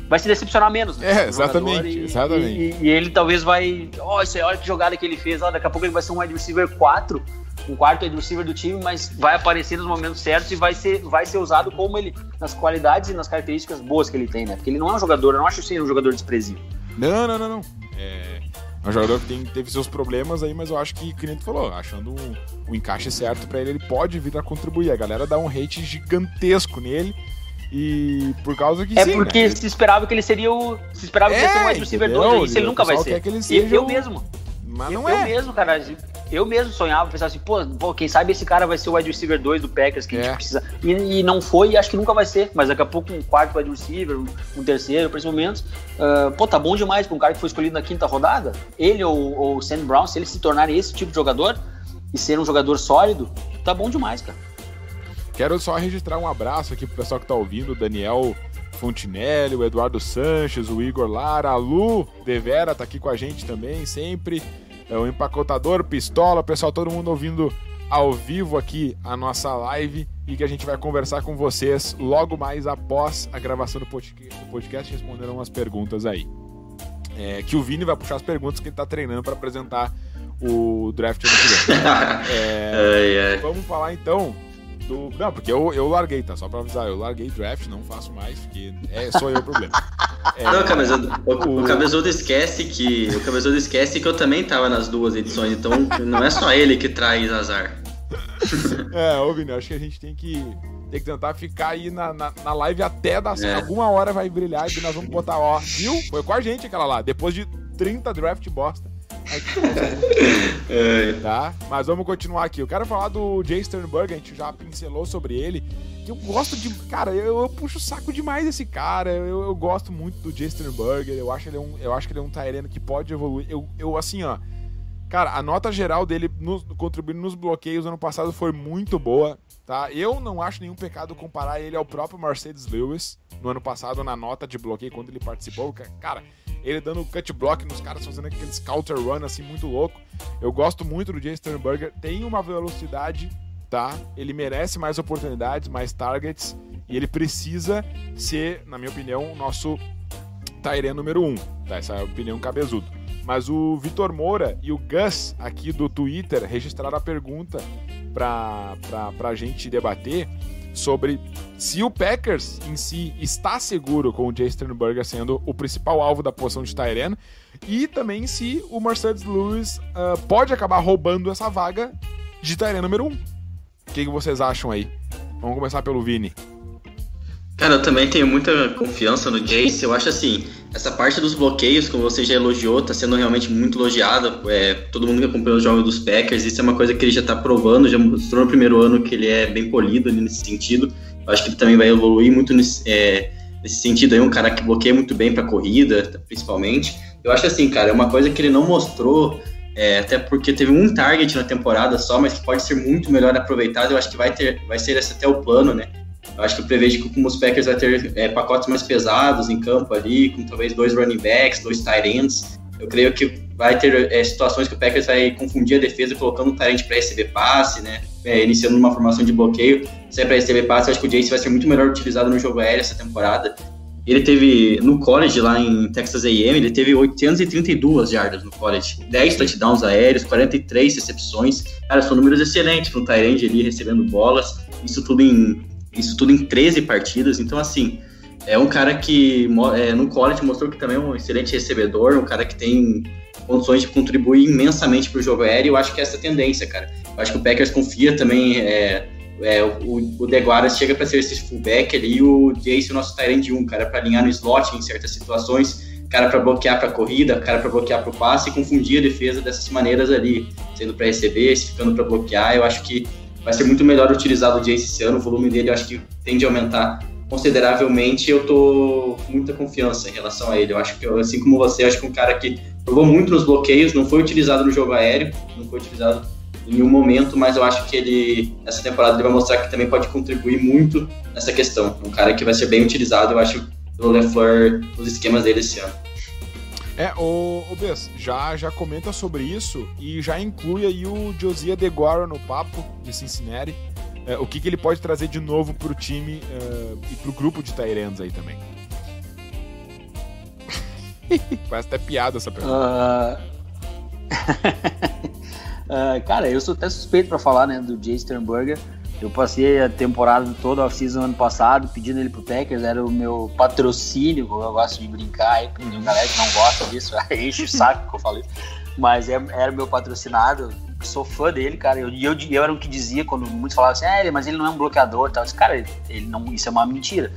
vai se decepcionar menos. Né, é, exatamente, e, exatamente. E, e, ele talvez vai, ó, oh, isso aí, olha que jogada que ele fez, ó, daqui a pouco ele vai ser um wide receiver 4 um quarto wide receiver do time, mas vai aparecer nos momentos certos e vai ser, vai ser usado como ele, nas qualidades e nas características boas que ele tem, né? Porque ele não é um jogador, eu não acho que seja um jogador desprezível. Não, não, não, não. É, é um jogador que tem, teve seus problemas aí, mas eu acho que, nem tu falou, achando o um, um encaixe certo para ele, ele pode vir a contribuir. A galera dá um hate gigantesco nele. E por causa que. É sim, porque né? se esperava que ele seria o. Se esperava que ele é, fosse um wide receiver 2, isso ele nunca vai ser. Que ele seja eu, eu mesmo. Mas eu, não é. Eu mesmo, cara eu mesmo sonhava, pensava assim, pô, pô, quem sabe esse cara vai ser o wide receiver 2 do Packers que é. a gente é. precisa. E, e, não foi e acho que nunca vai ser. Mas daqui a pouco um quarto wide receiver, um, terceiro, para esse momento. Uh, pô, tá bom demais pra um cara que foi escolhido na quinta rodada. Ele ou o Sam Brown, se eles se tornarem esse tipo de jogador e ser um jogador sólido, tá bom demais, cara. Quero só registrar um abraço aqui pro pessoal que tá ouvindo, o Daniel Fontinelli, o Eduardo Sanches, o Igor Lara, a Lu Devera tá aqui com a gente também, sempre o empacotador, pistola, pessoal, todo mundo ouvindo ao vivo aqui a nossa live e que a gente vai conversar com vocês logo mais após a gravação do podcast, respondendo umas perguntas aí. É, que o Vini vai puxar as perguntas que ele está treinando para apresentar o draft ano que vem. é, ai. Vamos falar então do. Não, porque eu, eu larguei, tá? Só pra avisar, eu larguei draft, não faço mais, porque é só eu o problema. É, não, cabeçudo, o, o cabeçudo esquece que. O cabeçudo esquece que eu também tava nas duas edições, então não é só ele que traz azar. é, ô Vini, acho que a gente tem que, tem que tentar ficar aí na, na, na live até dar é. Alguma hora vai brilhar e nós vamos botar, ó, viu? Foi com a gente aquela lá, depois de 30 draft bosta. É. Tá? Mas vamos continuar aqui. Eu quero falar do Jay Sternberg, a gente já pincelou sobre ele. Eu gosto de. Cara, eu, eu puxo o saco demais desse cara. Eu, eu gosto muito do Jay Sternberger. Eu acho, ele um, eu acho que ele é um Tyreno que pode evoluir. Eu, eu assim, ó. Cara, a nota geral dele no, contribuindo nos bloqueios ano passado foi muito boa, tá? Eu não acho nenhum pecado comparar ele ao próprio Mercedes Lewis no ano passado na nota de bloqueio quando ele participou. Cara, ele dando cut block nos caras, fazendo aqueles counter run assim muito louco. Eu gosto muito do Jay Sternberger, tem uma velocidade, tá? Ele merece mais oportunidades, mais targets e ele precisa ser, na minha opinião, o nosso Tyrene número 1, um, tá? Essa é a opinião cabezudo. Mas o Vitor Moura e o Gus aqui do Twitter registraram a pergunta para a gente debater sobre se o Packers em si está seguro com o Jay Sternberger sendo o principal alvo da posição de Tyrene e também se o Mercedes Lewis uh, pode acabar roubando essa vaga de Tyrene número 1. Um. O que, que vocês acham aí? Vamos começar pelo Vini. Cara, eu também tenho muita confiança no Jace. Eu acho assim, essa parte dos bloqueios, como você já elogiou, tá sendo realmente muito elogiada. É, todo mundo que acompanhou os jogos dos Packers, isso é uma coisa que ele já tá provando, já mostrou no primeiro ano que ele é bem polido nesse sentido. Eu acho que ele também vai evoluir muito nesse, é, nesse sentido aí, um cara que bloqueia muito bem pra corrida, principalmente. Eu acho assim, cara, é uma coisa que ele não mostrou é, até porque teve um target na temporada só, mas que pode ser muito melhor aproveitado. Eu acho que vai ter, vai ser esse até o plano, né? Eu acho que eu prevejo que os Packers vai ter é, pacotes mais pesados em campo ali, com talvez dois running backs, dois tight ends. Eu creio que vai ter é, situações que o Packers vai confundir a defesa colocando o tight para receber passe, né? É, iniciando uma formação de bloqueio. Se é para receber passe, eu acho que o Jace vai ser muito melhor utilizado no jogo aéreo essa temporada. Ele teve, no college, lá em Texas A&M, ele teve 832 jardas no college. 10 touchdowns aéreos, 43 recepções. Cara, são números excelentes para um Tyrande ali recebendo bolas. Isso tudo em isso tudo em 13 partidas. Então, assim, é um cara que é, no college mostrou que também é um excelente recebedor, um cara que tem condições de contribuir imensamente para o jogo aéreo. Eu acho que é essa tendência, cara. Eu acho que o Packers confia também. É, é, o, o Deguaras chega para ser esse fullback ali, e o Jace, o nosso Tyrant 1, cara, para alinhar no slot em certas situações, cara para bloquear para corrida, cara para bloquear para o passe e confundir a defesa dessas maneiras ali, sendo para receber, ficando para bloquear. Eu acho que vai ser muito melhor utilizado o Jace esse ano, o volume dele eu acho que tende a aumentar consideravelmente eu tô com muita confiança em relação a ele. Eu acho que, assim como você, acho que um cara que jogou muito nos bloqueios, não foi utilizado no jogo aéreo, não foi utilizado em nenhum momento, mas eu acho que ele, nessa temporada, ele vai mostrar que também pode contribuir muito nessa questão. Um cara que vai ser bem utilizado, eu acho, pelo LeFleur, nos esquemas dele esse ano. É, o, o Bess, já, já comenta sobre isso e já inclui aí o Josiah DeGuara no papo de Cincinnati. É, o que, que ele pode trazer de novo pro time uh, e pro grupo de Tyrands aí também. Parece até piada essa pergunta. Uh... uh, cara, eu sou até suspeito para falar né, do Jay Sternberger. Eu passei a temporada toda, a off-season ano passado, pedindo ele pro Packers, era o meu patrocínio, como eu gosto de brincar, aí tem galera que não gosta disso, enche o saco que eu falei, mas é, era o meu patrocinado, sou fã dele, cara, e eu, eu, eu, era o que dizia quando muitos falavam assim, é, mas ele não é um bloqueador, tal. Disse, cara, ele não, isso é uma mentira,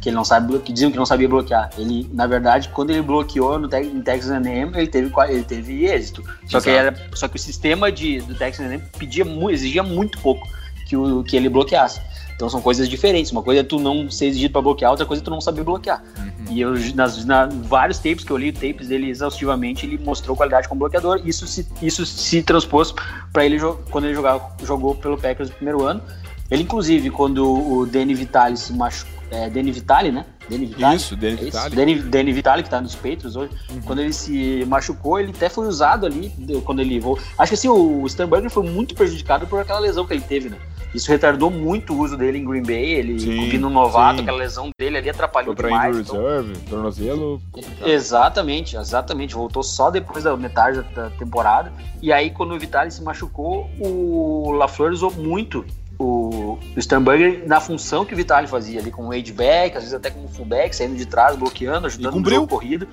que ele não sabe, que diziam que não sabia bloquear. Ele, na verdade, quando ele bloqueou no em Texas A&M, ele teve, ele teve êxito. Só que, era, só que o sistema de, do Texas A&M pedia, exigia muito pouco que, o, que ele bloqueasse. Então são coisas diferentes. Uma coisa é tu não ser exigido para bloquear, outra coisa é tu não saber bloquear. Uhum. E eu, nas, na, vários tapes que eu li, tapes dele exaustivamente, ele mostrou qualidade como bloqueador. Isso se, isso se transpôs para ele quando ele jogava, jogou pelo Packers no primeiro ano. Ele, inclusive, quando o Danny Vitale se machucou. É, Danny Vitale, né? Danny Vitale. Isso, Danny é Vitale. Danny, Danny Vitale, que tá nos Patriots hoje. Uhum. Quando ele se machucou, ele até foi usado ali, quando ele. Acho que assim, o Sternberger foi muito prejudicado por aquela lesão que ele teve, né? Isso retardou muito o uso dele em Green Bay, ele combina um novato, sim. aquela lesão dele ali atrapalhou Foi demais. Então... Reserve, tornozelo, complicado. Exatamente, exatamente. Voltou só depois da metade da temporada. E aí, quando o Vitali se machucou, o LaFleur usou muito o, o Sternberger na função que o Vitali fazia ali, com o back, às vezes até como fullback, saindo de trás, bloqueando, ajudando no jogo corrido.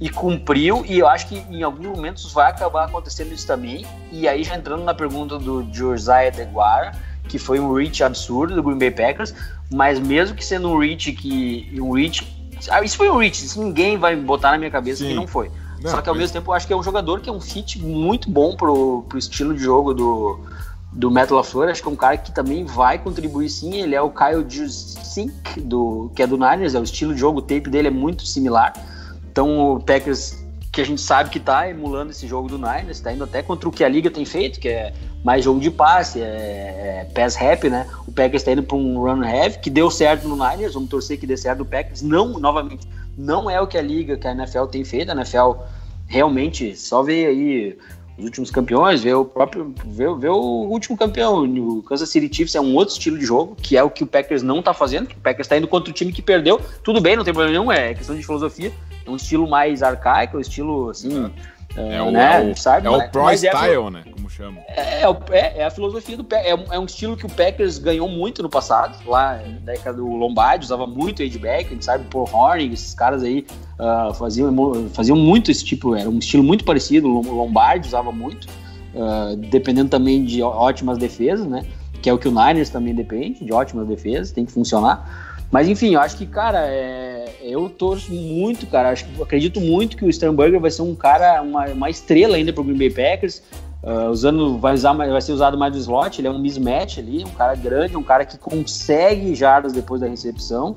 E cumpriu, e eu acho que em alguns momentos vai acabar acontecendo isso também. E aí, já entrando na pergunta do Josiah Deguara, que foi um reach absurdo do Green Bay Packers, mas mesmo que sendo um reach que. Um reach. Ah, isso foi um reach, isso ninguém vai botar na minha cabeça Sim. que não foi. Não, Só que ao mesmo tempo eu acho que é um jogador que é um fit muito bom pro, pro estilo de jogo do, do Metal LaFleur, acho que é um cara que também vai contribuir sim, ele é o Kyle Juszczyk, do que é do Niners, é o estilo de jogo, o tape dele é muito similar, então o Packers, que a gente sabe que tá emulando esse jogo do Niners, tá indo até contra o que a liga tem feito, que é mais jogo de passe, é, é pass rap, né, o Packers tá indo para um run heavy, que deu certo no Niners, vamos torcer que dê certo no Packers, não, novamente, não é o que a liga, que a NFL tem feito, a NFL realmente só vê aí os últimos campeões, ver o próprio ver, ver, o último campeão. O Kansas City Chiefs é um outro estilo de jogo, que é o que o Packers não tá fazendo. O Packers tá indo contra o time que perdeu. Tudo bem, não tem problema nenhum, é questão de filosofia. É um estilo mais arcaico, um estilo assim. É, o, né, é o, sabe? É o pro mas é style, é, né? Como chama. É, é, é, a filosofia do é, é um estilo que o Packers ganhou muito no passado, lá na década do Lombardi, usava muito back, a gente sabe, Paul Horning, esses caras aí uh, faziam, faziam muito esse tipo, era um estilo muito parecido, o Lombardi usava muito, uh, dependendo também de ótimas defesas, né? Que é o que o Niners também depende, de ótimas defesas, tem que funcionar. Mas enfim, eu acho que, cara, é, eu torço muito, cara. Acho, acredito muito que o Sternberger vai ser um cara, uma, uma estrela ainda pro Green Bay Packers. Uh, usando, vai, usar, vai ser usado mais no slot, ele é um mismatch ali, um cara grande, um cara que consegue jardas depois da recepção.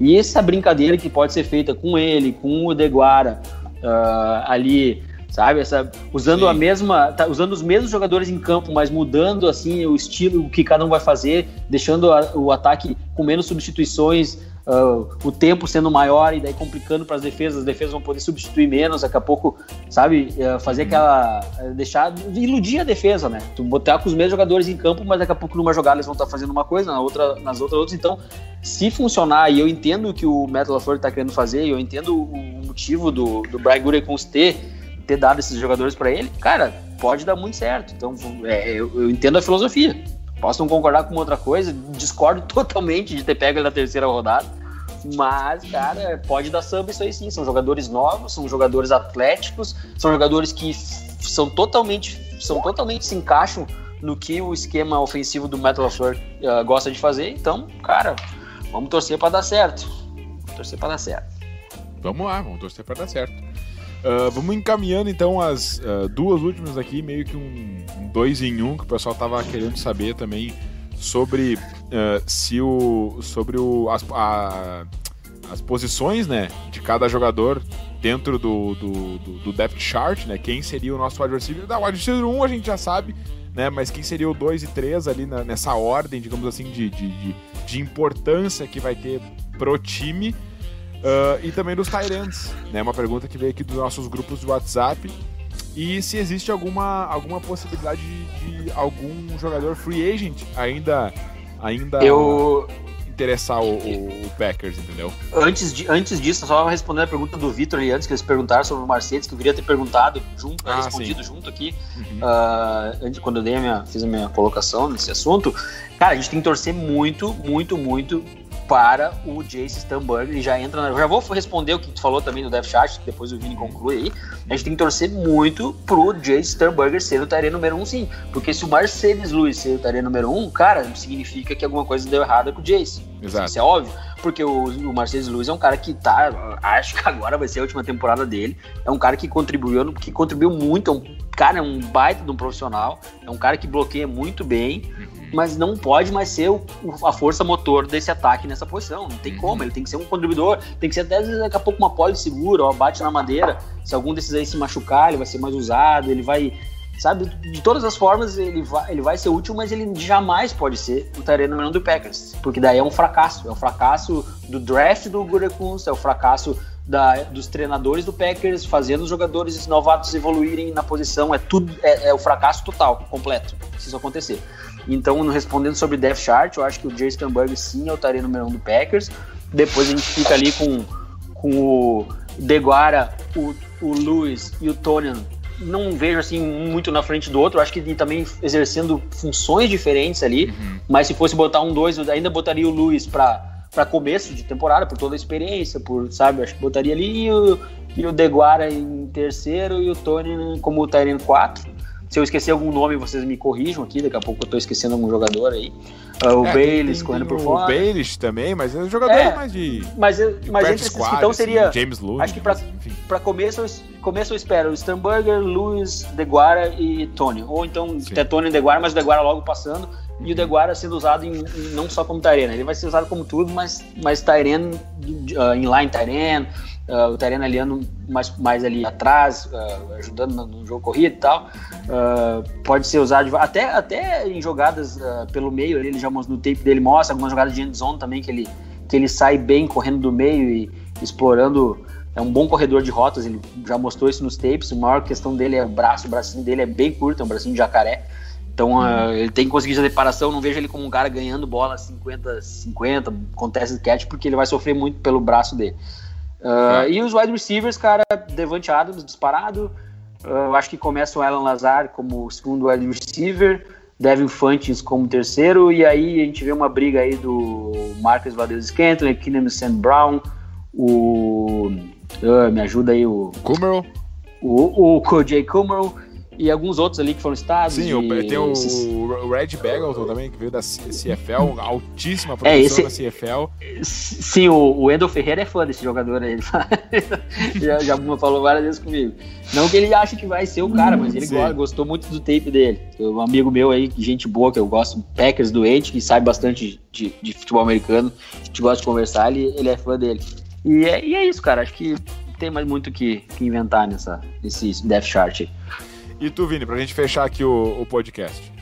E essa brincadeira que pode ser feita com ele, com o Deguara, uh, ali sabe? Essa, usando Sim. a mesma, tá, usando os mesmos jogadores em campo, mas mudando assim o estilo que cada um vai fazer, deixando a, o ataque com menos substituições, uh, o tempo sendo maior e daí complicando para as defesas, as defesas vão poder substituir menos, daqui a pouco, sabe? Uh, fazer aquela, uh, deixar, iludir a defesa, né? Tu botar com os mesmos jogadores em campo, mas daqui a pouco numa jogada eles vão estar tá fazendo uma coisa, na outra, nas outras outras. Então, se funcionar e eu entendo o que o Metal Ford está querendo fazer, eu entendo o motivo do, do Brian Gutekunst ter ter dado esses jogadores para ele, cara, pode dar muito certo. Então, é, eu, eu, entendo a filosofia. Posso não concordar com outra coisa, discordo totalmente de ter pego ele na terceira rodada, mas, cara, pode dar samba isso aí sim. São jogadores novos, são jogadores atléticos, são jogadores que são totalmente, são totalmente se encaixam no que o esquema ofensivo do Metal Flor uh, gosta de fazer. Então, cara, vamos torcer para dar certo. Vamos torcer para dar certo. Vamos lá, vamos torcer para dar certo. Uh, vamos encaminhando então as uh, duas últimas aqui, meio que um, um, dois em um, que o pessoal tava querendo saber também sobre uh, se o. sobre o, as, a, as posições né, de cada jogador dentro do, do, do, do depth chart, né? Quem seria o nosso wide receiver? Da wide receiver 1 a gente já sabe, né? Mas quem seria o 2 e 3 ali na, nessa ordem, digamos assim, de, de, de, de importância que vai ter pro time. Uh, e também dos Tyrants, né? Uma pergunta que veio aqui dos nossos grupos de WhatsApp. E se existe alguma, alguma possibilidade de, de algum jogador free agent ainda, ainda eu... interessar o, o, Packers, entendeu? Antes, de, antes disso, só responder a pergunta do Vitor ali antes, que eles perguntaram sobre o Mercedes, que eu queria ter perguntado junto, ah, respondido sim. junto aqui, uhum. uh, antes, quando eu dei a minha, fiz a minha colocação nesse assunto. Cara, a gente tem que torcer muito, muito, muito para o Jace Stamberg. e já entra na... Já vou responder o que tu falou também no Death Chat, depois o Vini conclui aí. A gente tem que torcer muito pro Jace Stamberg ser o tarefa número um, sim. Porque se o Mercedes Lewis ser o tarefa número um, cara, significa que alguma coisa deu errada com o Jace. Exato. Isso é óbvio. Porque o, o Mercedes Lewis é um cara que tá. Acho que agora vai ser a última temporada dele. É um cara que contribuiu, que contribuiu muito. É um cara, é um baita de um profissional. É um cara que bloqueia muito bem. Uhum mas não pode mais ser o, a força motor desse ataque nessa posição. Não tem como, ele tem que ser um contribuidor, tem que ser até daqui a pouco uma pole segura, ó, bate na madeira. Se algum desses aí se machucar, ele vai ser mais usado, ele vai. Sabe, de todas as formas ele vai, ele vai ser útil, mas ele jamais pode ser o Tyrene número um do Packers, porque daí é um fracasso. É o um fracasso do draft do Gurekunst, é o um fracasso da, dos treinadores do Packers fazendo os jogadores novatos evoluírem na posição. É tudo, é, é o fracasso total, completo, se isso acontecer. Então, respondendo sobre Death Chart, eu acho que o Jay Sternberg sim é o tarefa número um do Packers. Depois a gente fica ali com, com o Deguara, o, o Lewis e o Tonian não vejo assim muito na frente do outro. Acho que também exercendo funções diferentes ali. Uhum. Mas se fosse botar um dois, eu ainda botaria o Luiz para para começo de temporada, por toda a experiência, por, sabe, acho que botaria ali e o, e o Deguara em terceiro e o Tony como o Tyrene 4. Se eu esquecer algum nome, vocês me corrijam aqui, daqui a pouco eu tô esquecendo algum jogador aí. Uh, o é, Bayless correndo por fora. O Bayless também, mas é um jogador é, mais de. Mas, de mas entre esses então seria. Assim, James Lewis. Acho que pra, pra começo, começo eu espero o Stamberger, Lewis, Deguara e Tony. Ou então até Tony e Deguara, mas o Deguara logo passando. E o Deguara sendo usado em, em, não só como Tyrene, ele vai ser usado como tudo, mas, mas Tyrene, uh, inline Tyrene, uh, o Tyrene aliando mais, mais ali atrás, uh, ajudando no, no, jogo corrido e tal. Uh, pode ser usado até, até em jogadas pelo meio, ele já no tape dele mostra algumas jogadas de end zone também que ele, que ele sai bem correndo do meio e explorando. É um bom corredor de rotas, ele já mostrou isso nos tapes. A maior questão dele é o braço, o bracinho dele é bem curto, é um bracinho de jacaré. Então uh, ele tem que conseguir essa separação. Não vejo ele como um cara ganhando bola 50-50, acontece catch, porque ele vai sofrer muito pelo braço dele. Uh, e os wide receivers, cara, Devante Adams disparado. Uh, acho que começa o Alan Lazar como segundo wide receiver, Devin Fantes como terceiro, e aí a gente vê uma briga aí do Marcus Valdez Scantling, Keenan Sam Brown, o. Uh, me ajuda aí o. Kummerow. O, o KJ Kummerow e alguns outros ali que foram estados. Sim, de... tem o, o Red Bagleton também, que veio da CFL, altíssima produção é, esse... da CFL. Sim, o, o Endel Ferreira é fã desse jogador aí, ele já, já falou várias vezes comigo. Não que ele ache que vai ser o cara, mas ele Sim. gostou muito do tape dele. Um amigo meu aí, gente boa, que eu gosto, Packers doente, que sabe bastante de, de futebol americano, a gente gosta de conversar, ele, ele é fã dele. E é, e é isso, cara, acho que tem mais muito que, que inventar nessa, nesse Death Chart aí. E tu, Vini, pra gente fechar aqui o, o podcast.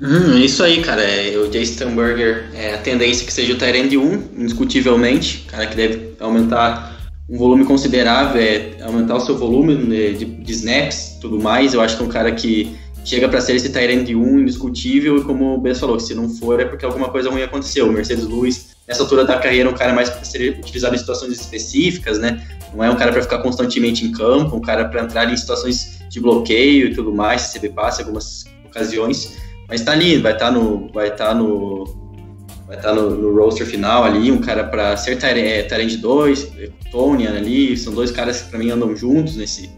Hum, isso aí, cara. É, o Jay Stamberger, é a tendência que seja o Tyrande 1, indiscutivelmente. Cara que deve aumentar um volume considerável, é aumentar o seu volume né, de, de snaps tudo mais. Eu acho que é um cara que chega para ser esse Tyrande 1 indiscutível. E como o Bess falou, se não for é porque alguma coisa ruim aconteceu. O Mercedes Lewis, nessa altura da carreira, é um cara mais para ser utilizado em situações específicas, né? Não é um cara para ficar constantemente em campo, um cara para entrar em situações de bloqueio e tudo mais, CB passe algumas ocasiões, mas tá ali, vai estar tá no vai estar tá no vai estar tá no, no, roster final ali, um cara para ser Tyrande 2, Tony ali, são dois caras que para mim andam juntos nesse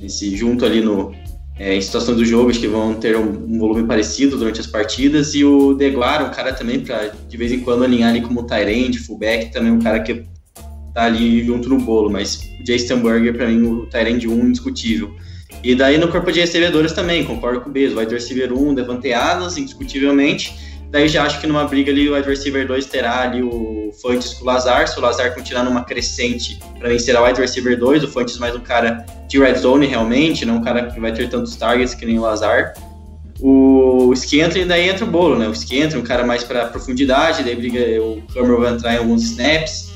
nesse junto ali no é, em situações do jogo, acho que vão ter um, um, volume parecido durante as partidas. E o Deguara, um cara também para de vez em quando alinhar ali como Tyrande, fullback, também um cara que tá ali junto no bolo. Mas o Jay Stamberger, para mim, o Tyrande 1 indiscutível. E daí no corpo de recebedores também, concordo com o Bez. O wide receiver 1, Devante Adams, indiscutivelmente. Daí já acho que numa briga ali o wide receiver 2 terá ali o Fantes com o Lazar. Se o Lazar continuar numa crescente, para mim será o wide receiver 2. O Fantes mais um cara de red zone realmente, não um cara que vai ter tantos targets que nem o Lazar. O Skentre daí entra o bolo, né? O Skentre, um cara mais para profundidade, daí briga, o Cameron vai entrar em alguns snaps.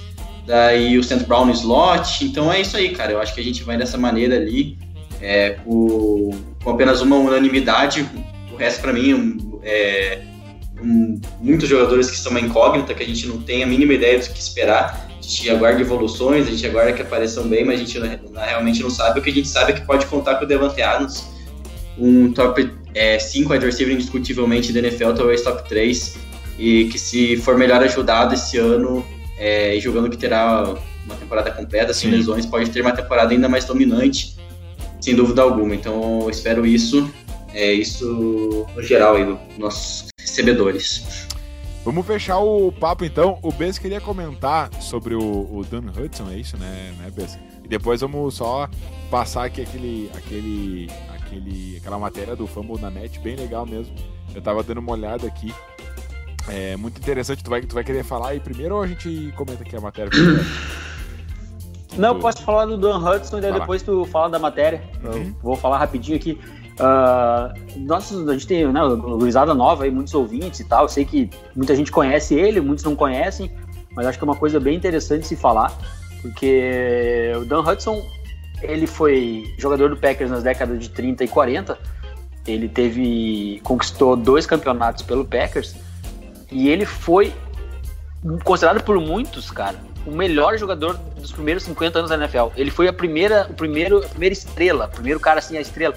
Daí o Seth Brown no slot. Então é isso aí, cara. Eu acho que a gente vai dessa maneira ali é, com, com, apenas uma unanimidade. O resto, para mim, é, um, muitos jogadores que são uma incógnita, que a gente não tem a mínima ideia do que esperar. A gente aguarda evoluções, a gente aguarda que apareçam bem, mas a gente não, realmente não sabe. O que a gente sabe é que pode contar com o Devante Adams, um top 5 é, wide receiver indiscutivelmente da NFL, talvez top 3, e que se for melhor ajudado esse ano, é, jogando que terá uma temporada completa, sem lesões, pode ter uma temporada ainda mais dominante sem dúvida alguma. Então eu espero isso, é isso no geral aí dos nossos recebedores. Vamos fechar o papo então. O Bess queria comentar sobre o, o Dan Hudson, é isso, né, né Bess? E depois vamos só passar aqui aquele, aquele, aquele, aquela matéria do Fumble na net, bem legal mesmo. Eu tava dando uma olhada aqui. É muito interessante. Tu vai, tu vai querer falar aí primeiro ou a gente comenta aqui a matéria? Não, posso falar do Dan Hudson e daí depois tu fala da matéria. Uhum. vou falar rapidinho aqui. Uh, nossa, a gente tem né, Luizada Nova aí, muitos ouvintes e tal. Eu sei que muita gente conhece ele, muitos não conhecem, mas acho que é uma coisa bem interessante se falar, porque o Dan Hudson ele foi jogador do Packers nas décadas de 30 e 40. Ele teve conquistou dois campeonatos pelo Packers e ele foi considerado por muitos, cara, o melhor jogador dos primeiros 50 anos da NFL. Ele foi a primeira, o primeiro, a primeira estrela, o primeiro cara assim, a estrela.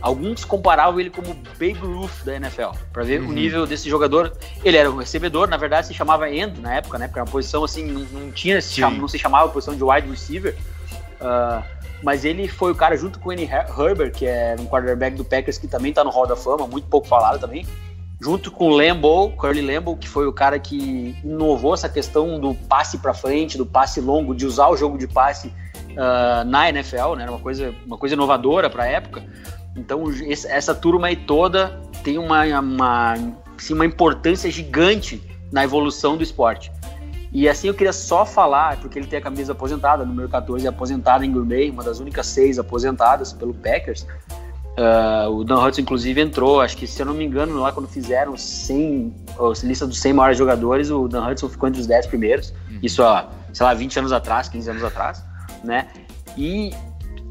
Alguns comparavam ele como Babe Ruth da NFL, para ver uhum. o nível desse jogador. Ele era um recebedor, na verdade se chamava end na época, né? Porque era uma posição assim, não, não tinha, se não se chamava posição de wide receiver. Uh, mas ele foi o cara junto com o Annie Herbert, que é um quarterback do Packers que também tá no Hall da Fama, muito pouco falado também junto com o Lambo, Curly Lambo, que foi o cara que inovou essa questão do passe para frente, do passe longo, de usar o jogo de passe uh, na NFL, né? Era uma coisa, uma coisa inovadora para a época. Então essa turma aí toda tem uma, uma, assim, uma importância gigante na evolução do esporte. E assim eu queria só falar, porque ele tem a camisa aposentada, número 14 aposentada em Bay, uma das únicas seis aposentadas pelo Packers. Uh, o Dan Hudson, inclusive, entrou, acho que, se eu não me engano, lá quando fizeram 100, a lista dos 100 maiores jogadores, o Dan Hudson ficou entre os 10 primeiros. Uhum. Isso, ó, sei lá, 20 anos atrás, 15 anos atrás, né? E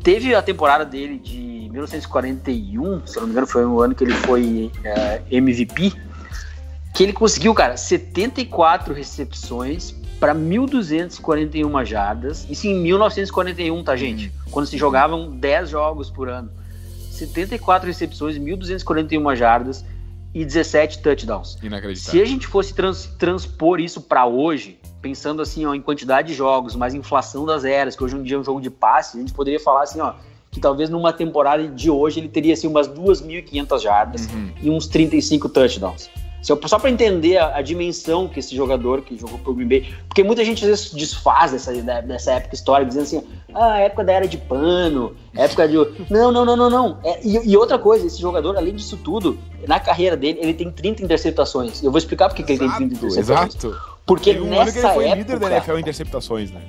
teve a temporada dele de 1941, se não me engano, foi o ano que ele foi uh, é, MVP, que ele conseguiu, cara, 74 recepções para 1.241 jardas. Isso em 1941, tá, gente? Uhum. Quando se jogavam 10 jogos por ano. 74 recepções, 1.241 jardas e 17 touchdowns. Inacreditável. Se a gente fosse trans, transpor isso para hoje, pensando assim ó, em quantidade de jogos, mas inflação das eras, que hoje em dia é um jogo de passe, a gente poderia falar assim, ó, que talvez numa temporada de hoje ele teria assim, umas 2.500 jardas uhum. e uns 35 touchdowns. Só para entender a, a, dimensão que esse jogador que jogou pro Green Bay. Porque muita gente às vezes desfaz dessa, dessa época histórica, dizendo assim, ah, época da era de pano, época de. Não, não, não, não, não. É, e, e, outra coisa, esse jogador, além disso tudo, na carreira dele, ele tem 30 interceptações. Eu vou explicar por que ele tem 30 interceptações. Exato. Porque um nessa ano que ele foi época, líder da NFL em interceptações, né?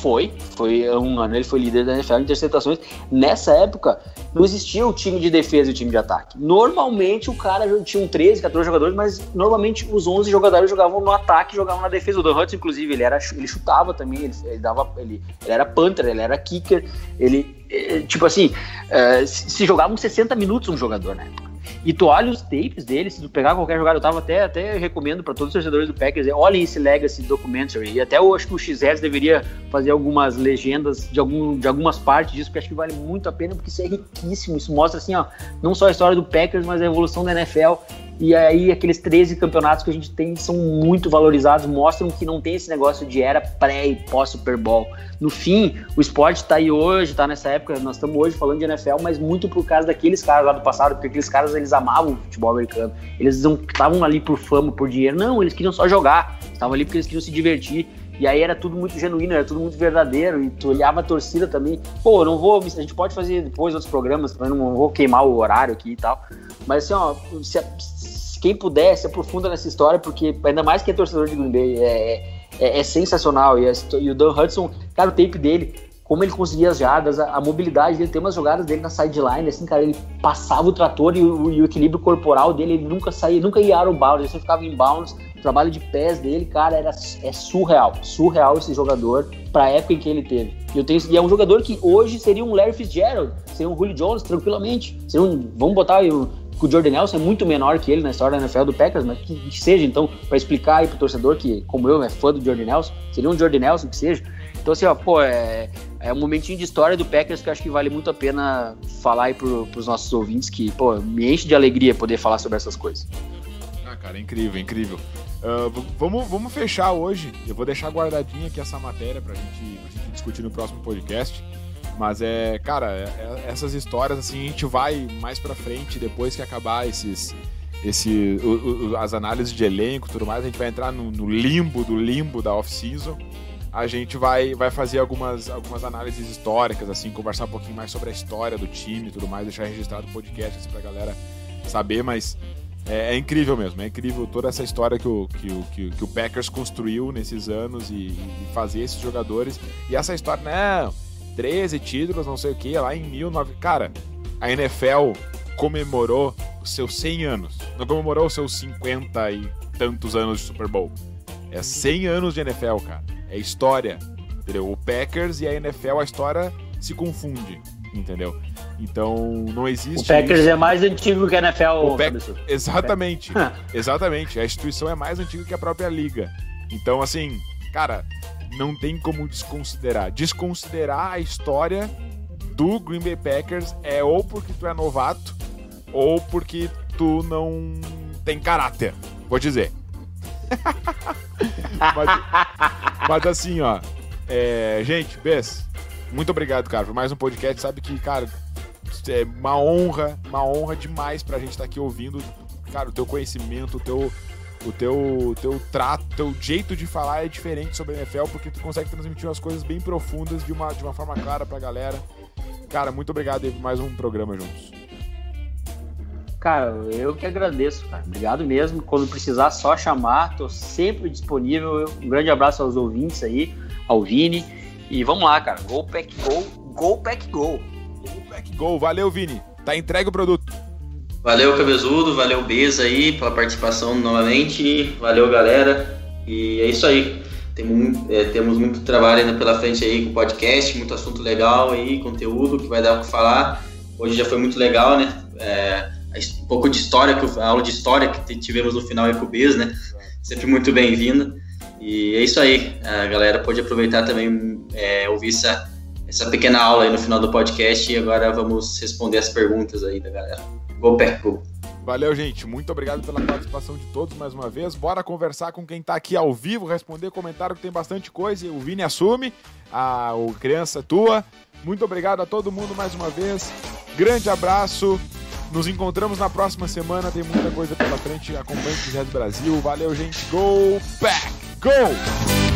Foi, foi um ano ele foi líder da NFL em interceptações. Nessa época, não existia o time de defesa e o time de ataque. Normalmente o cara tinha um 13, 14 jogadores, mas normalmente os 11 jogadores jogavam no ataque jogavam na defesa. O Dan Hudson, inclusive, ele, era, ele chutava também, ele, ele dava, ele, ele, era punter, ele era kicker, ele, eh, tipo assim, uh, se jogava uns 60 minutos um jogador na época. E tu olha os tapes dele, se tu pegar qualquer jogador, eu tava até, até recomendo para todos os torcedores do Packers, é, olhem esse Legacy Documentary. E até eu acho que o XS deveria fazer algumas legendas de, algum, de algumas partes disso, porque acho que vale muito a pena, porque isso é riquíssimo. Isso mostra, assim, ó, não só a história do Packers, mas a evolução da NFL e aí aqueles 13 campeonatos que a gente tem são muito valorizados, mostram que não tem esse negócio de era pré e pós Super Bowl. No fim, o esporte está aí hoje, está nessa época, nós estamos hoje falando de NFL, mas muito por causa daqueles caras lá do passado, porque aqueles caras eles amavam o futebol americano. Eles não estavam ali por fama, por dinheiro, não, eles queriam só jogar. Estavam ali porque eles queriam se divertir. E aí era tudo muito genuíno, era tudo muito verdadeiro. E tu olhava a torcida também. Pô, não vou. A gente pode fazer depois outros programas, também não vou queimar o horário aqui e tal. Mas assim, ó, se, quem puder, se aprofunda nessa história, porque ainda mais que é torcedor de Green Bay, é, é, é sensacional. E, a, e, o Dan Hudson, cara, o tape dele, como ele conseguia as jardas, a, a, mobilidade dele, tem umas jogadas dele na sideline, assim, cara, ele passava o trator e o, e o equilíbrio corporal dele, ele nunca saía, nunca ia out bounds, ele sempre ficava em bounds. O trabalho de pés dele, cara, era, é surreal. Surreal esse jogador pra época em que ele teve. E, eu tenho, e é um jogador que hoje seria um Larry Fitzgerald, seria um Julio Jones, tranquilamente. Seria um, vamos botar que o Jordan Nelson é muito menor que ele na história da NFL do Packers, mas que, que seja, então, para explicar aí pro torcedor que, como eu, é fã do Jordan Nelson, seria um Jordan Nelson que seja. Então, assim, ó, pô, é, é um momentinho de história do Packers que eu acho que vale muito a pena falar aí pro, pros nossos ouvintes, que, pô, me enche de alegria poder falar sobre essas coisas. Ah, cara, é incrível, incrível. Uh, vamos, vamos fechar hoje. Eu vou deixar guardadinha aqui essa matéria pra gente, pra gente discutir no próximo podcast. Mas é, cara, é, é, essas histórias assim a gente vai mais para frente depois que acabar esses esse o, o, as análises de elenco, tudo mais, a gente vai entrar no, no limbo do limbo da off-season. A gente vai, vai fazer algumas, algumas análises históricas, assim, conversar um pouquinho mais sobre a história do time e tudo mais, deixar registrado o podcast assim, pra galera saber, mas é, é, incrível mesmo, é incrível toda essa história que o, que o, que, que o Packers construiu nesses anos e, e fazer esses jogadores. E essa história, não, 13 títulos, não sei o que, lá em 19. Cara, a NFL comemorou os seus 100 anos. Não comemorou os seus 50 e tantos anos de Super Bowl. É 100 anos de NFL, cara. É história. Entendeu? O Packers e a NFL, a história se confunde. Entendeu? Então, não existe. O Packers isso. é mais antigo que a NFL. O Pack... Exatamente. exatamente. A instituição é mais antiga que a própria liga. Então, assim, cara, não tem como desconsiderar. Desconsiderar a história do Green Bay Packers é ou porque tu é novato ou porque tu não tem caráter. Vou dizer. Mas, mas, assim, ó. É, gente, Bess, muito obrigado, cara, por mais um podcast. Sabe que, cara, é uma honra, uma honra demais pra gente estar tá aqui ouvindo, cara, o teu conhecimento, o teu, o teu, teu trato, teu jeito de falar é diferente sobre a NFL, porque tu consegue transmitir umas coisas bem profundas de uma, de uma forma clara pra galera. Cara, muito obrigado aí por mais um programa juntos. Cara, eu que agradeço, cara. Obrigado mesmo. Quando precisar, só chamar. Tô sempre disponível. Um grande abraço aos ouvintes aí, ao Vini. E vamos lá, cara. Go Pack Go, Go Pack Go. Go Pack Go. Valeu, Vini. Tá entregue o produto. Valeu, Cabezudo. Valeu, Beza aí, pela participação novamente. Valeu, galera. E é isso aí. Temos, é, temos muito trabalho ainda pela frente aí com o podcast, muito assunto legal aí, conteúdo que vai dar o que falar. Hoje já foi muito legal, né? É, um pouco de história, a aula de história que tivemos no final Bez, né? Sempre muito bem-vinda. E é isso aí. A galera pode aproveitar também, é, ouvir essa, essa pequena aula aí no final do podcast e agora vamos responder as perguntas aí da galera. Go Pack Go! Valeu, gente. Muito obrigado pela participação de todos mais uma vez. Bora conversar com quem está aqui ao vivo, responder comentário que tem bastante coisa. O Vini assume, a o criança tua. Muito obrigado a todo mundo mais uma vez. Grande abraço. Nos encontramos na próxima semana. Tem muita coisa pela frente. Acompanhe o Brasil. Valeu, gente. Go back! Go!